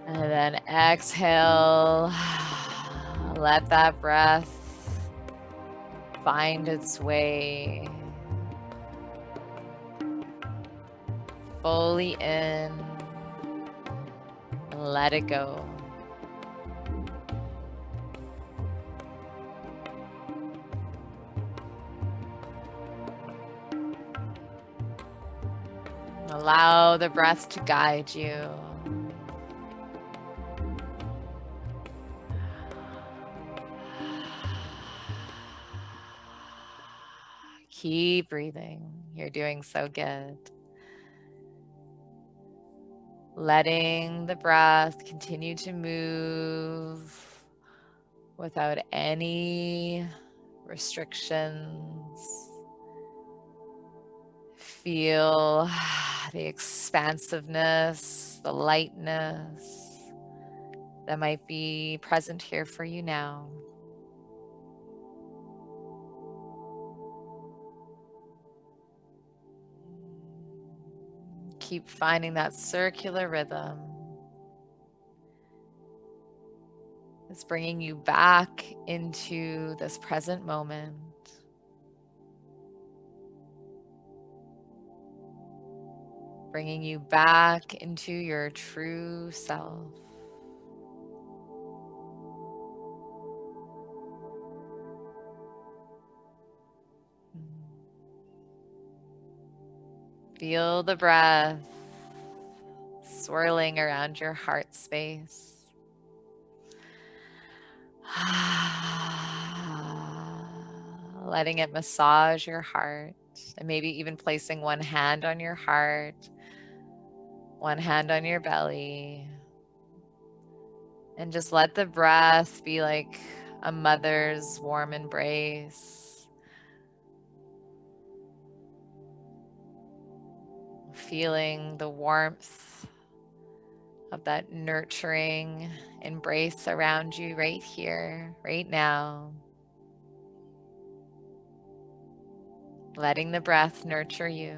B: And then exhale. Let that breath find its way fully in and let it go. Allow the breath to guide you. Keep breathing. You're doing so good letting the breath continue to move without any restrictions. Feel the expansiveness, the lightness that might be present here for you now. Keep finding that circular rhythm. It's bringing you back into this present moment. Bringing you back into your true self. Feel the breath swirling around your heart space. Letting it massage your heart and maybe even placing one hand on your heart, one hand on your belly. And just let the breath be like a mother's warm embrace feeling the warmth of that nurturing embrace around you right here, right now. Letting the breath nurture you.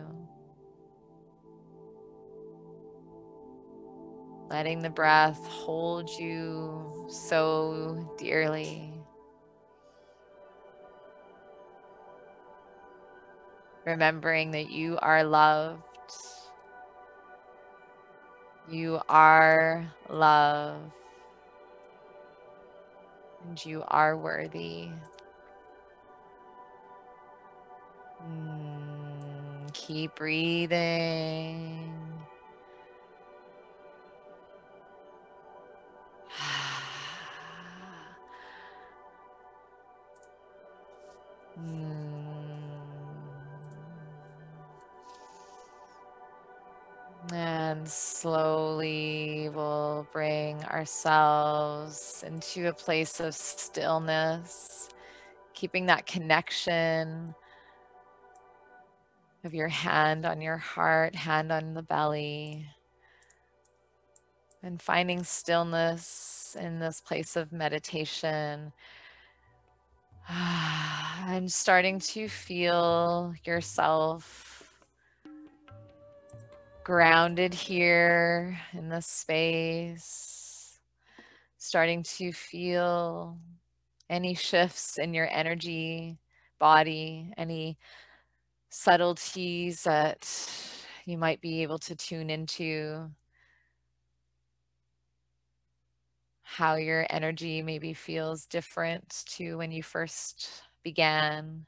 B: Letting the breath hold you so dearly. Remembering that you are loved. You are love. And you are worthy. Mm, keep breathing. Ourselves into a place of stillness, keeping that connection of your hand on your heart, hand on the belly, and finding stillness in this place of meditation. And starting to feel yourself grounded here in this space, starting to feel any shifts in your energy, body, any subtleties that you might be able to tune into, how your energy maybe feels different to when you first began.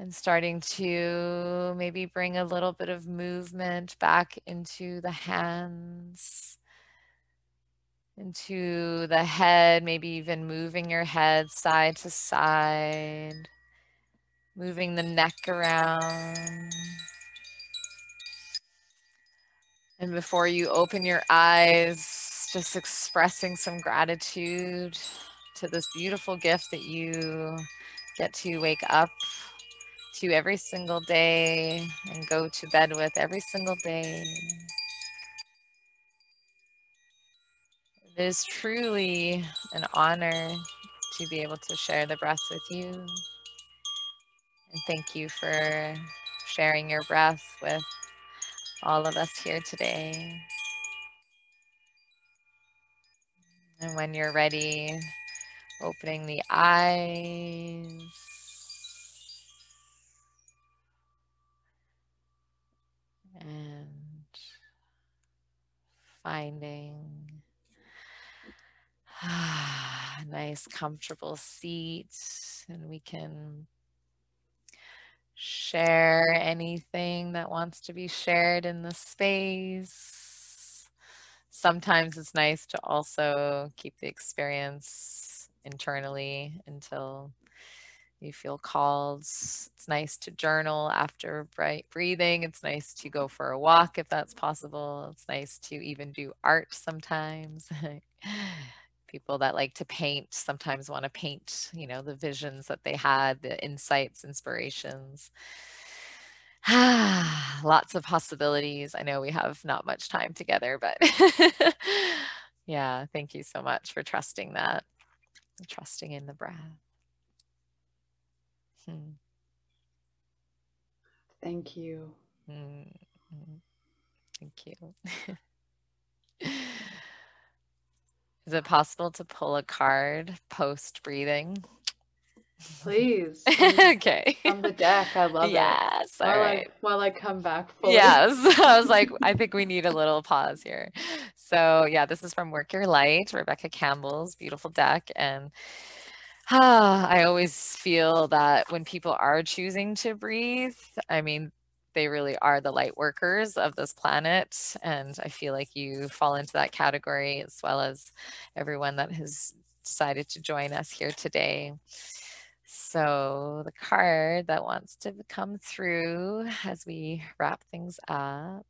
B: And starting to maybe bring a little bit of movement back into the hands, into the head, maybe even moving your head side to side, moving the neck around. And before you open your eyes, just expressing some gratitude to this beautiful gift that you get to wake up to every single day and go to bed with every single day. It is truly an honor to be able to share the breath with you. And thank you for sharing your breath with all of us here today. And when you're ready, opening the eyes. And finding a nice comfortable seat and we can share anything that wants to be shared in the space. Sometimes it's nice to also keep the experience internally until you feel called. It's nice to journal after bright breathing. It's nice to go for a walk if that's possible. It's nice to even do art sometimes. People that like to paint sometimes want to paint, you know, the visions that they had, the insights, inspirations. Lots of possibilities. I know we have not much time together, but yeah, thank you so much for trusting that, trusting in the breath.
A: Hmm. Thank you. Mm,
B: thank you. Is it possible to pull a card post breathing?
A: Please.
B: okay.
A: On the deck. I love
B: yes,
A: it. Yes. While, right. I, while I come back
B: fully. Yes. I was like, I think we need a little pause here. So yeah, this is from Work Your Light, Rebecca Campbell's beautiful deck. And Ah, I always feel that when people are choosing to breathe, I mean, they really are the light workers of this planet. And I feel like you fall into that category as well as everyone that has decided to join us here today. So the card that wants to come through as we wrap things up.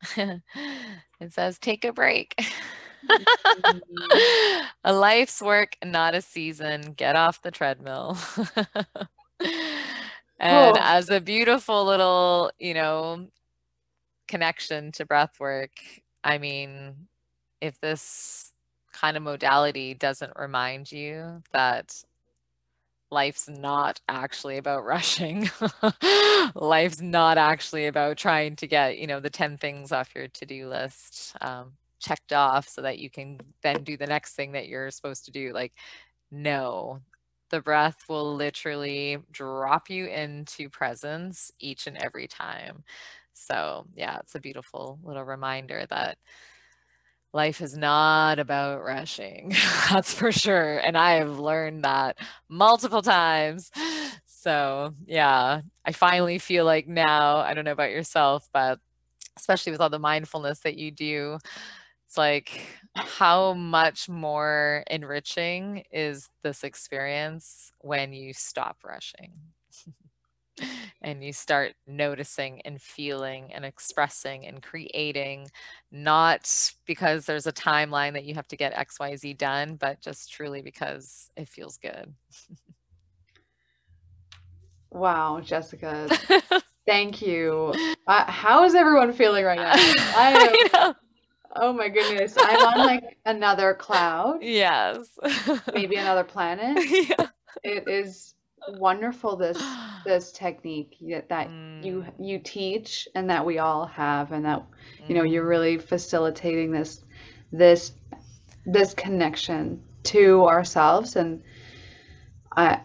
B: it says, take a break. a life's work, not a season. Get off the treadmill. and as a beautiful little, you know, connection to breath work, I mean, if this kind of modality doesn't remind you that life's not actually about rushing. life's not actually about trying to get, you know, the 10 things off your to-do list um, checked off so that you can then do the next thing that you're supposed to do. Like, no, the breath will literally drop you into presence each and every time. So yeah, it's a beautiful little reminder that life is not about rushing. That's for sure. And I have learned that multiple times. So, yeah, I finally feel like now, I don't know about yourself, but especially with all the mindfulness that you do, like how much more enriching is this experience when you stop rushing and you start noticing and feeling and expressing and creating not because there's a timeline that you have to get xyz done but just truly because it feels good.
A: Wow jessica thank you. Uh, how is everyone feeling right now? I, I oh my goodness i'm on like another cloud
B: yes
A: maybe another planet yeah. it is wonderful this this technique that, that mm. you you teach and that we all have and that you know you're mm. really facilitating this this this connection to ourselves and I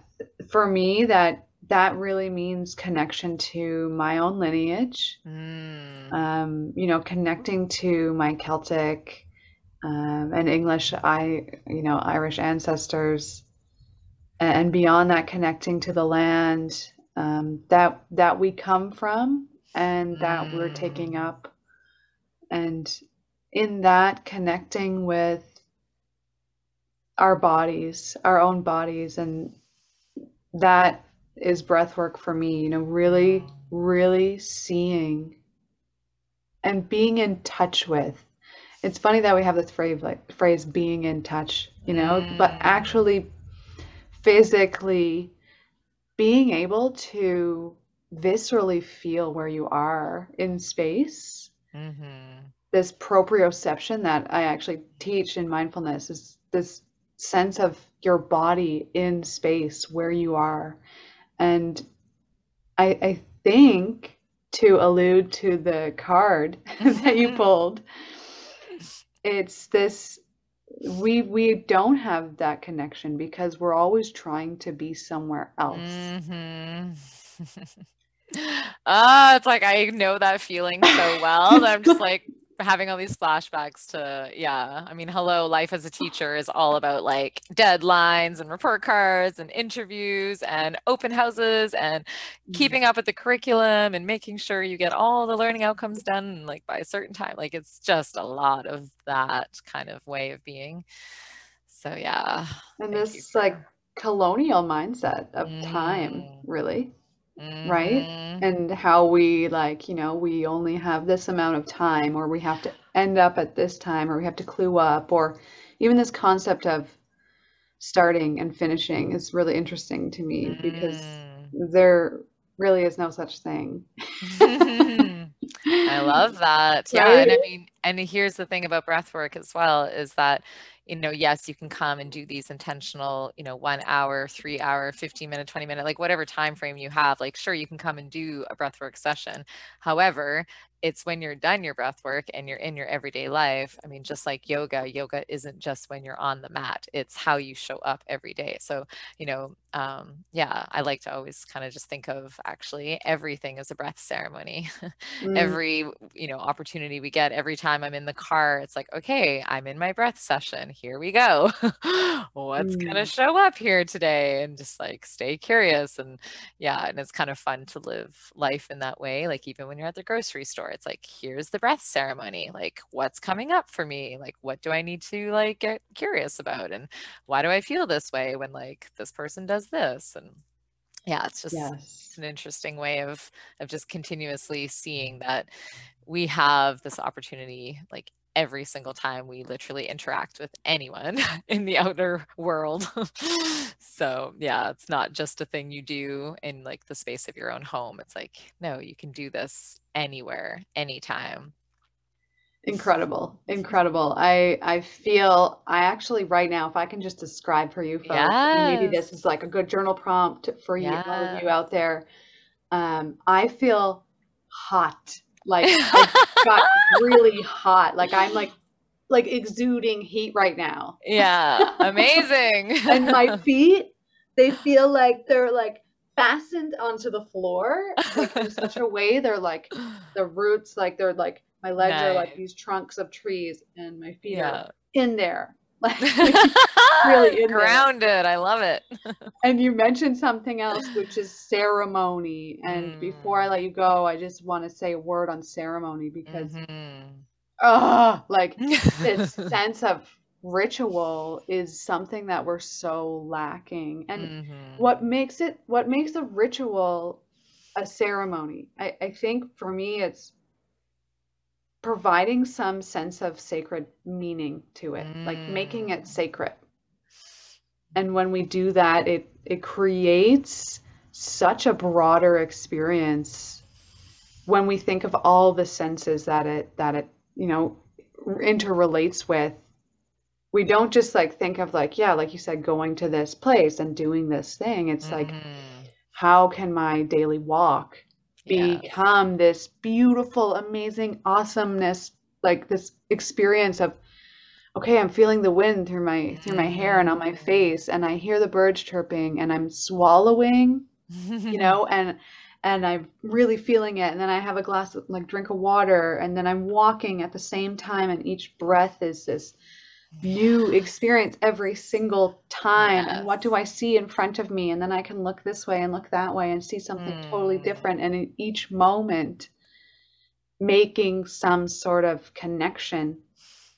A: for me that that really means connection to my own lineage mm. um, you know connecting to my celtic um, and english i you know irish ancestors and beyond that connecting to the land um, that that we come from and that mm. we're taking up and in that connecting with our bodies our own bodies and that is breath work for me you know really really seeing and being in touch with it's funny that we have this phrase like phrase being in touch you know mm. but actually physically being able to viscerally feel where you are in space. Mm-hmm. This proprioception that I actually teach in mindfulness is this sense of your body in space where you are. And I, I think to allude to the card that you pulled, it's this we we don't have that connection because we're always trying to be somewhere else. Mm-hmm.
B: uh, it's like I know that feeling so well that I'm just like having all these flashbacks to yeah i mean hello life as a teacher is all about like deadlines and report cards and interviews and open houses and mm. keeping up with the curriculum and making sure you get all the learning outcomes done like by a certain time like it's just a lot of that kind of way of being so yeah
A: and this for... like colonial mindset of mm. time really mm-hmm. right? And how we like, you know, we only have this amount of time, or we have to end up at this time, or we have to clue up, or even this concept of starting and finishing is really interesting to me mm. because there really is no such thing.
B: I love that. Yeah. Right? And I mean, and here's the thing about breath work as well is that you know, yes, you can come and do these intentional, you know, one hour, three hour, 15 minute, 20 minute, like whatever time frame you have, like sure you can come and do a breathwork session. However, it's when you're done your breath work and you're in your everyday life. I mean, just like yoga, yoga isn't just when you're on the mat, it's how you show up every day. So, you know, um, yeah, I like to always kind of just think of actually everything as a breath ceremony. Mm. every, you know, opportunity we get, every time I'm in the car, it's like, okay, I'm in my breath session. Here we go. What's mm. going to show up here today? And just like stay curious. And yeah, and it's kind of fun to live life in that way. Like even when you're at the grocery store, it's like here's the breath ceremony like what's coming up for me? Like what do i need to like get curious about? And why do i feel this way when like this person does this? And yeah it's just yes. it's an interesting way of of just continuously seeing that we have this opportunity like every single time we literally interact with anyone in the outer world. so, yeah, it's not just a thing you do in like the space of your own home. It's like, no, you can do this anywhere, anytime.
A: Incredible. Incredible. I I feel I actually right now if I can just describe for you folks yes. maybe this is like a good journal prompt for you yes. all of you out there. Um I feel hot like I got really hot. Like I'm like like exuding heat right now.
B: Yeah, amazing.
A: and my feet, they feel like they're like fastened onto the floor like in such a way they're like the roots like they're like my legs nice. are like these trunks of trees and my feet yeah. are in there like
B: really grounded there. i love it
A: and you mentioned something else which is ceremony and mm. before i let you go i just want to say a word on ceremony because mm-hmm. uh, like this sense of ritual is something that we're so lacking and mm-hmm. what makes it what makes a ritual a ceremony I, I think for me it's providing some sense of sacred meaning to it, mm. like making it mm. sacred. And when we do that, it it creates such a broader experience when we think of all the senses that it that it, you know, interrelates with. We don't just like think of like, yeah, like you said, going to this place and doing this thing. It's mm. like, how can my daily walk become this beautiful, amazing awesomeness, like this experience of okay, I'm feeling the wind through my through my hair and on my mm-hmm. face and I hear the birds chirping and I'm swallowing, you know, and and I'm really feeling it and then I have a glass of like drink of water and then I'm walking at the same time and each breath is this new experience every single time yes. and what do i see in front of me and then i can look this way and look that way and see something mm. totally different and in each moment making some sort of connection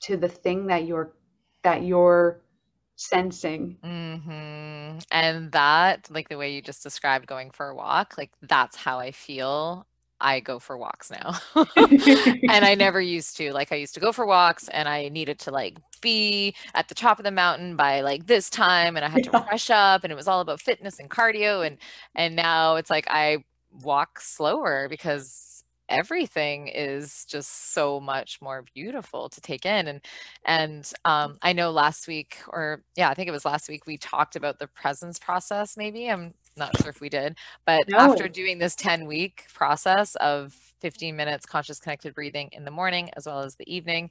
A: to the thing that you're that you're sensing
B: mm-hmm. and that like the way you just described going for a walk like that's how i feel I go for walks now. and I never used to. Like I used to go for walks and I needed to like be at the top of the mountain by like this time and I had to yeah. rush up and it was all about fitness and cardio and and now it's like I walk slower because everything is just so much more beautiful to take in and and um, i know last week or yeah i think it was last week we talked about the presence process maybe i'm not sure if we did, but no. after doing this 10 week process of 15 minutes conscious connected breathing in the morning as well as the evening,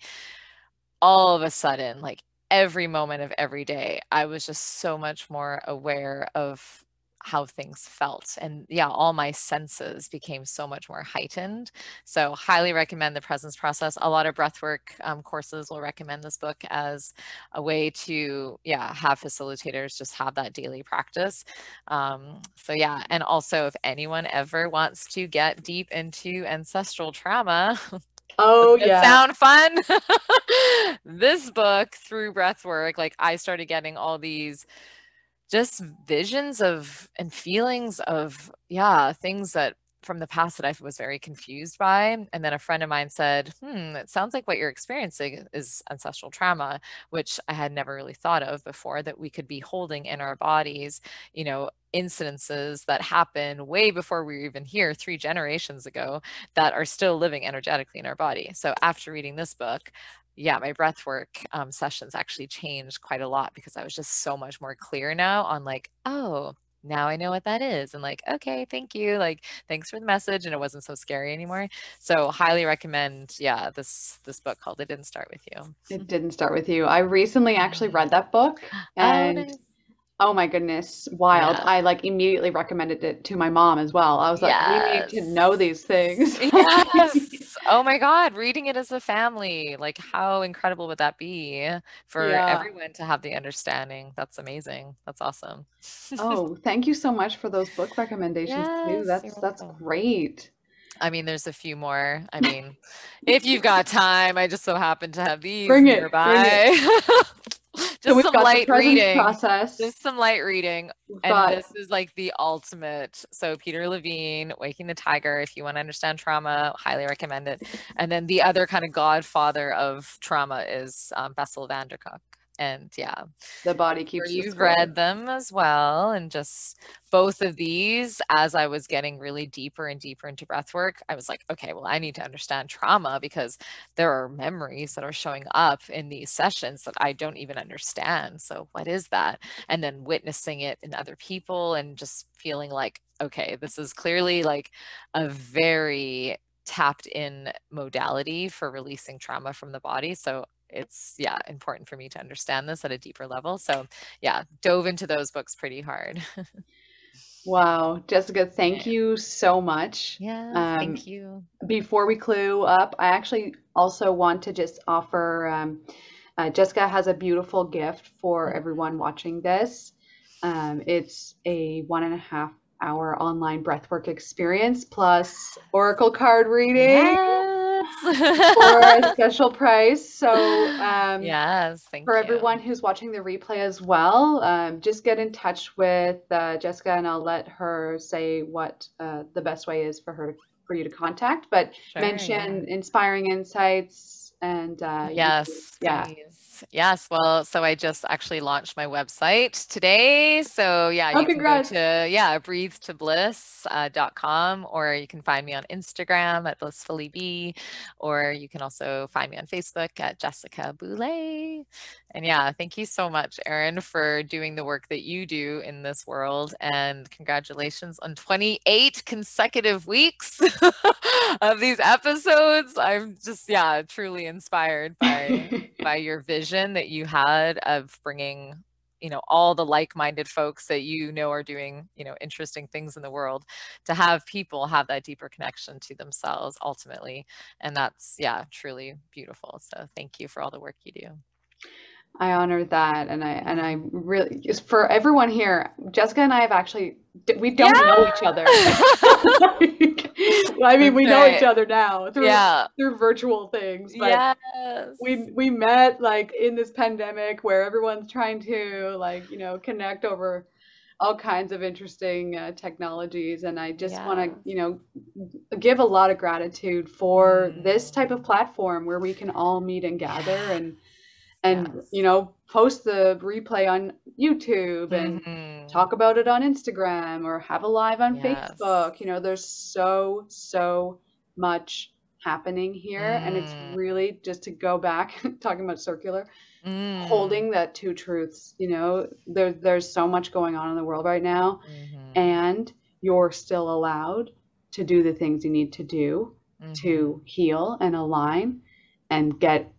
B: all of a sudden, like every moment of every day, I was just so much more aware of how things felt. And yeah, all my senses became so much more heightened. So, highly recommend the presence process. A lot of breathwork um, courses will recommend this book as a way to, yeah, have facilitators just have that daily practice. Um, so, yeah, and also if anyone ever wants to get deep into ancestral trauma,
A: Oh yeah.
B: Sound fun? this book through breathwork, like I started getting all these just visions of and feelings of yeah things that from the past that I was very confused by. And then a friend of mine said, Hmm, it sounds like what you're experiencing is ancestral trauma, which I had never really thought of before that we could be holding in our bodies, you know, incidences that happen way before we were even here three generations ago that are still living energetically in our body. So after reading this book, yeah, my breath work um, sessions actually changed quite a lot because I was just so much more clear now on like, oh, now I know what that is. And like, okay, thank you. Like, thanks for the message. And it wasn't so scary anymore. So highly recommend, yeah, this this book called It Didn't Start With You.
A: It didn't start with you. I recently actually read that book oh, and oh, nice. Oh my goodness, wild. Yeah. I like immediately recommended it to my mom as well. I was like, yes. we need to know these things.
B: yes. Oh my God, reading it as a family. Like, how incredible would that be for yeah. everyone to have the understanding? That's amazing. That's awesome.
A: oh, thank you so much for those book recommendations yes, too. That's that's great.
B: I mean, there's a few more. I mean, if you've got time, I just so happen to have these
A: bring
B: nearby.
A: It, bring it.
B: just so some light reading process. Just some light reading. and this is like the ultimate. So Peter Levine, Waking the Tiger, if you want to understand trauma, highly recommend it. And then the other kind of godfather of trauma is um, Bessel van der Kolk and yeah.
A: The body keeps
B: you've read them as well and just both of these as i was getting really deeper and deeper into breath work i was like okay well i need to understand trauma because there are memories that are showing up in these sessions that i don't even understand. So what is that? And then witnessing it in other people and just feeling like okay this is clearly like a very tapped in modality for releasing trauma from the body. So it's yeah important for me to understand this at a deeper level so yeah dove into those books pretty hard.
A: Wow jessica thank you so much.
B: Yeah um, thank you.
A: before we clue up i actually also want to just offer um, uh, jessica has a beautiful gift for mm-hmm. everyone watching this. Um, it's a one and a half hour online breathwork experience plus oracle card reading for a special price. So um,
B: yes,
A: for you. everyone who's watching the replay as well, um, just get in touch with uh, Jessica, and I'll let her say what uh, the best way is for her for you to contact. But sure, mention yeah. inspiring insights and uh,
B: yes, yeah. Please yes. Well, so I just actually launched my website today. So yeah,
A: oh, you congrats.
B: can go to yeah, breathe to bliss.com uh, or you can find me on Instagram at blissfully be, or you can also find me on Facebook at Jessica Boulay. And yeah, thank you so much, Erin, for doing the work that you do in this world. And congratulations on 28 consecutive weeks of these episodes. I'm just, yeah, truly inspired by by your vision that you had of bringing you know all the like-minded folks that you know are doing you know interesting things in the world to have people have that deeper connection to themselves ultimately and that's yeah truly beautiful. So thank you for all the work you do
A: I honor that, and I and I really just for everyone here. Jessica and I have actually we don't yeah. know each other. I mean, we know each other now through yeah. through virtual things, but yes. we we met like in this pandemic where everyone's trying to like you know connect over all kinds of interesting uh, technologies and i just want to you know give a lot of gratitude for mm. this type of platform where we can all meet and gather and and yes. you know post the replay on youtube and mm-hmm. talk about it on instagram or have a live on yes. facebook you know there's so so much happening here mm. and it's mm. really just to go back talking about circular mm. holding that two truths you know there, there's so much going on in the world right now mm-hmm. and you're still allowed to do the things you need to do mm-hmm. to heal and align and get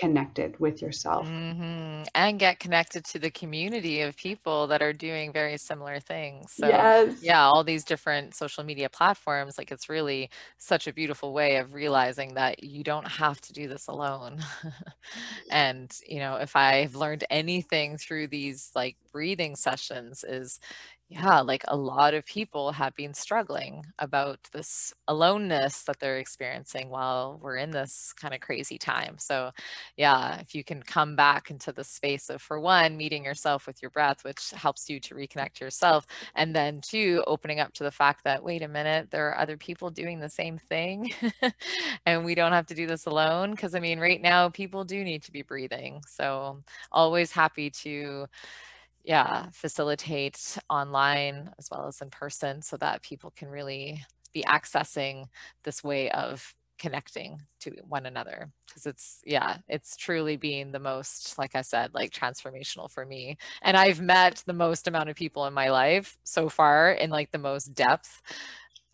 A: connected with yourself
B: mm-hmm. and get connected to the community of people that are doing very similar things so
A: yes.
B: yeah all these different social media platforms like it's really such a beautiful way of realizing that you don't have to do this alone and you know if i've learned anything through these like breathing sessions is yeah, like a lot of people have been struggling about this aloneness that they're experiencing while we're in this kind of crazy time. So, yeah, if you can come back into the space of, for one, meeting yourself with your breath, which helps you to reconnect yourself, and then two, opening up to the fact that, wait a minute, there are other people doing the same thing, and we don't have to do this alone. Because, I mean, right now, people do need to be breathing. So, always happy to yeah, facilitate online as well as in person so that people can really be accessing this way of connecting to one another because it's yeah it's truly being the most like i said like transformational for me and i've met the most amount of people in my life so far in like the most depth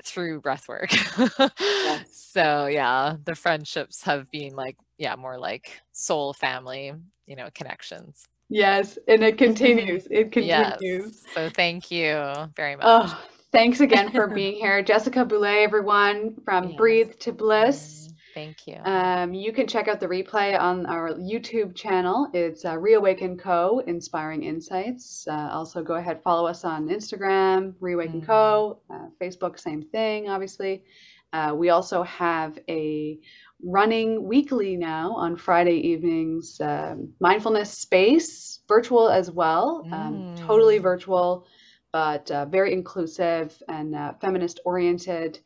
B: through breath work yes. so yeah the friendships have been like yeah more like soul family you know connections
A: Yes, and it continues. It continues.
B: Yes. So thank you very much. Oh,
A: thanks again for being here. Jessica Boulay, everyone from yes. Breathe to Bliss.
B: Thank you.
A: Um, you can check out the replay on our YouTube channel. It's uh, Reawaken Co. Inspiring Insights. Uh, also, go ahead follow us on Instagram, Reawaken mm-hmm. Co. Uh, Facebook, same thing, obviously. Uh, we also have a running weekly now on Friday evenings. Um, mindfulness space, virtual as well, um, totally mm. virtual, but uh, very inclusive and uh, feminist oriented.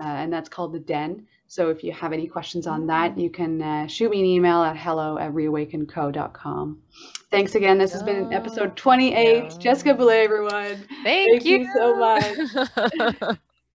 A: Uh, and that's called The Den. So if you have any questions on that, you can uh, shoot me an email at hello at reawakenco.com. Thanks again. This has been episode 28. Jessica Boulay, everyone.
B: Thank, Thank you.
A: you so much.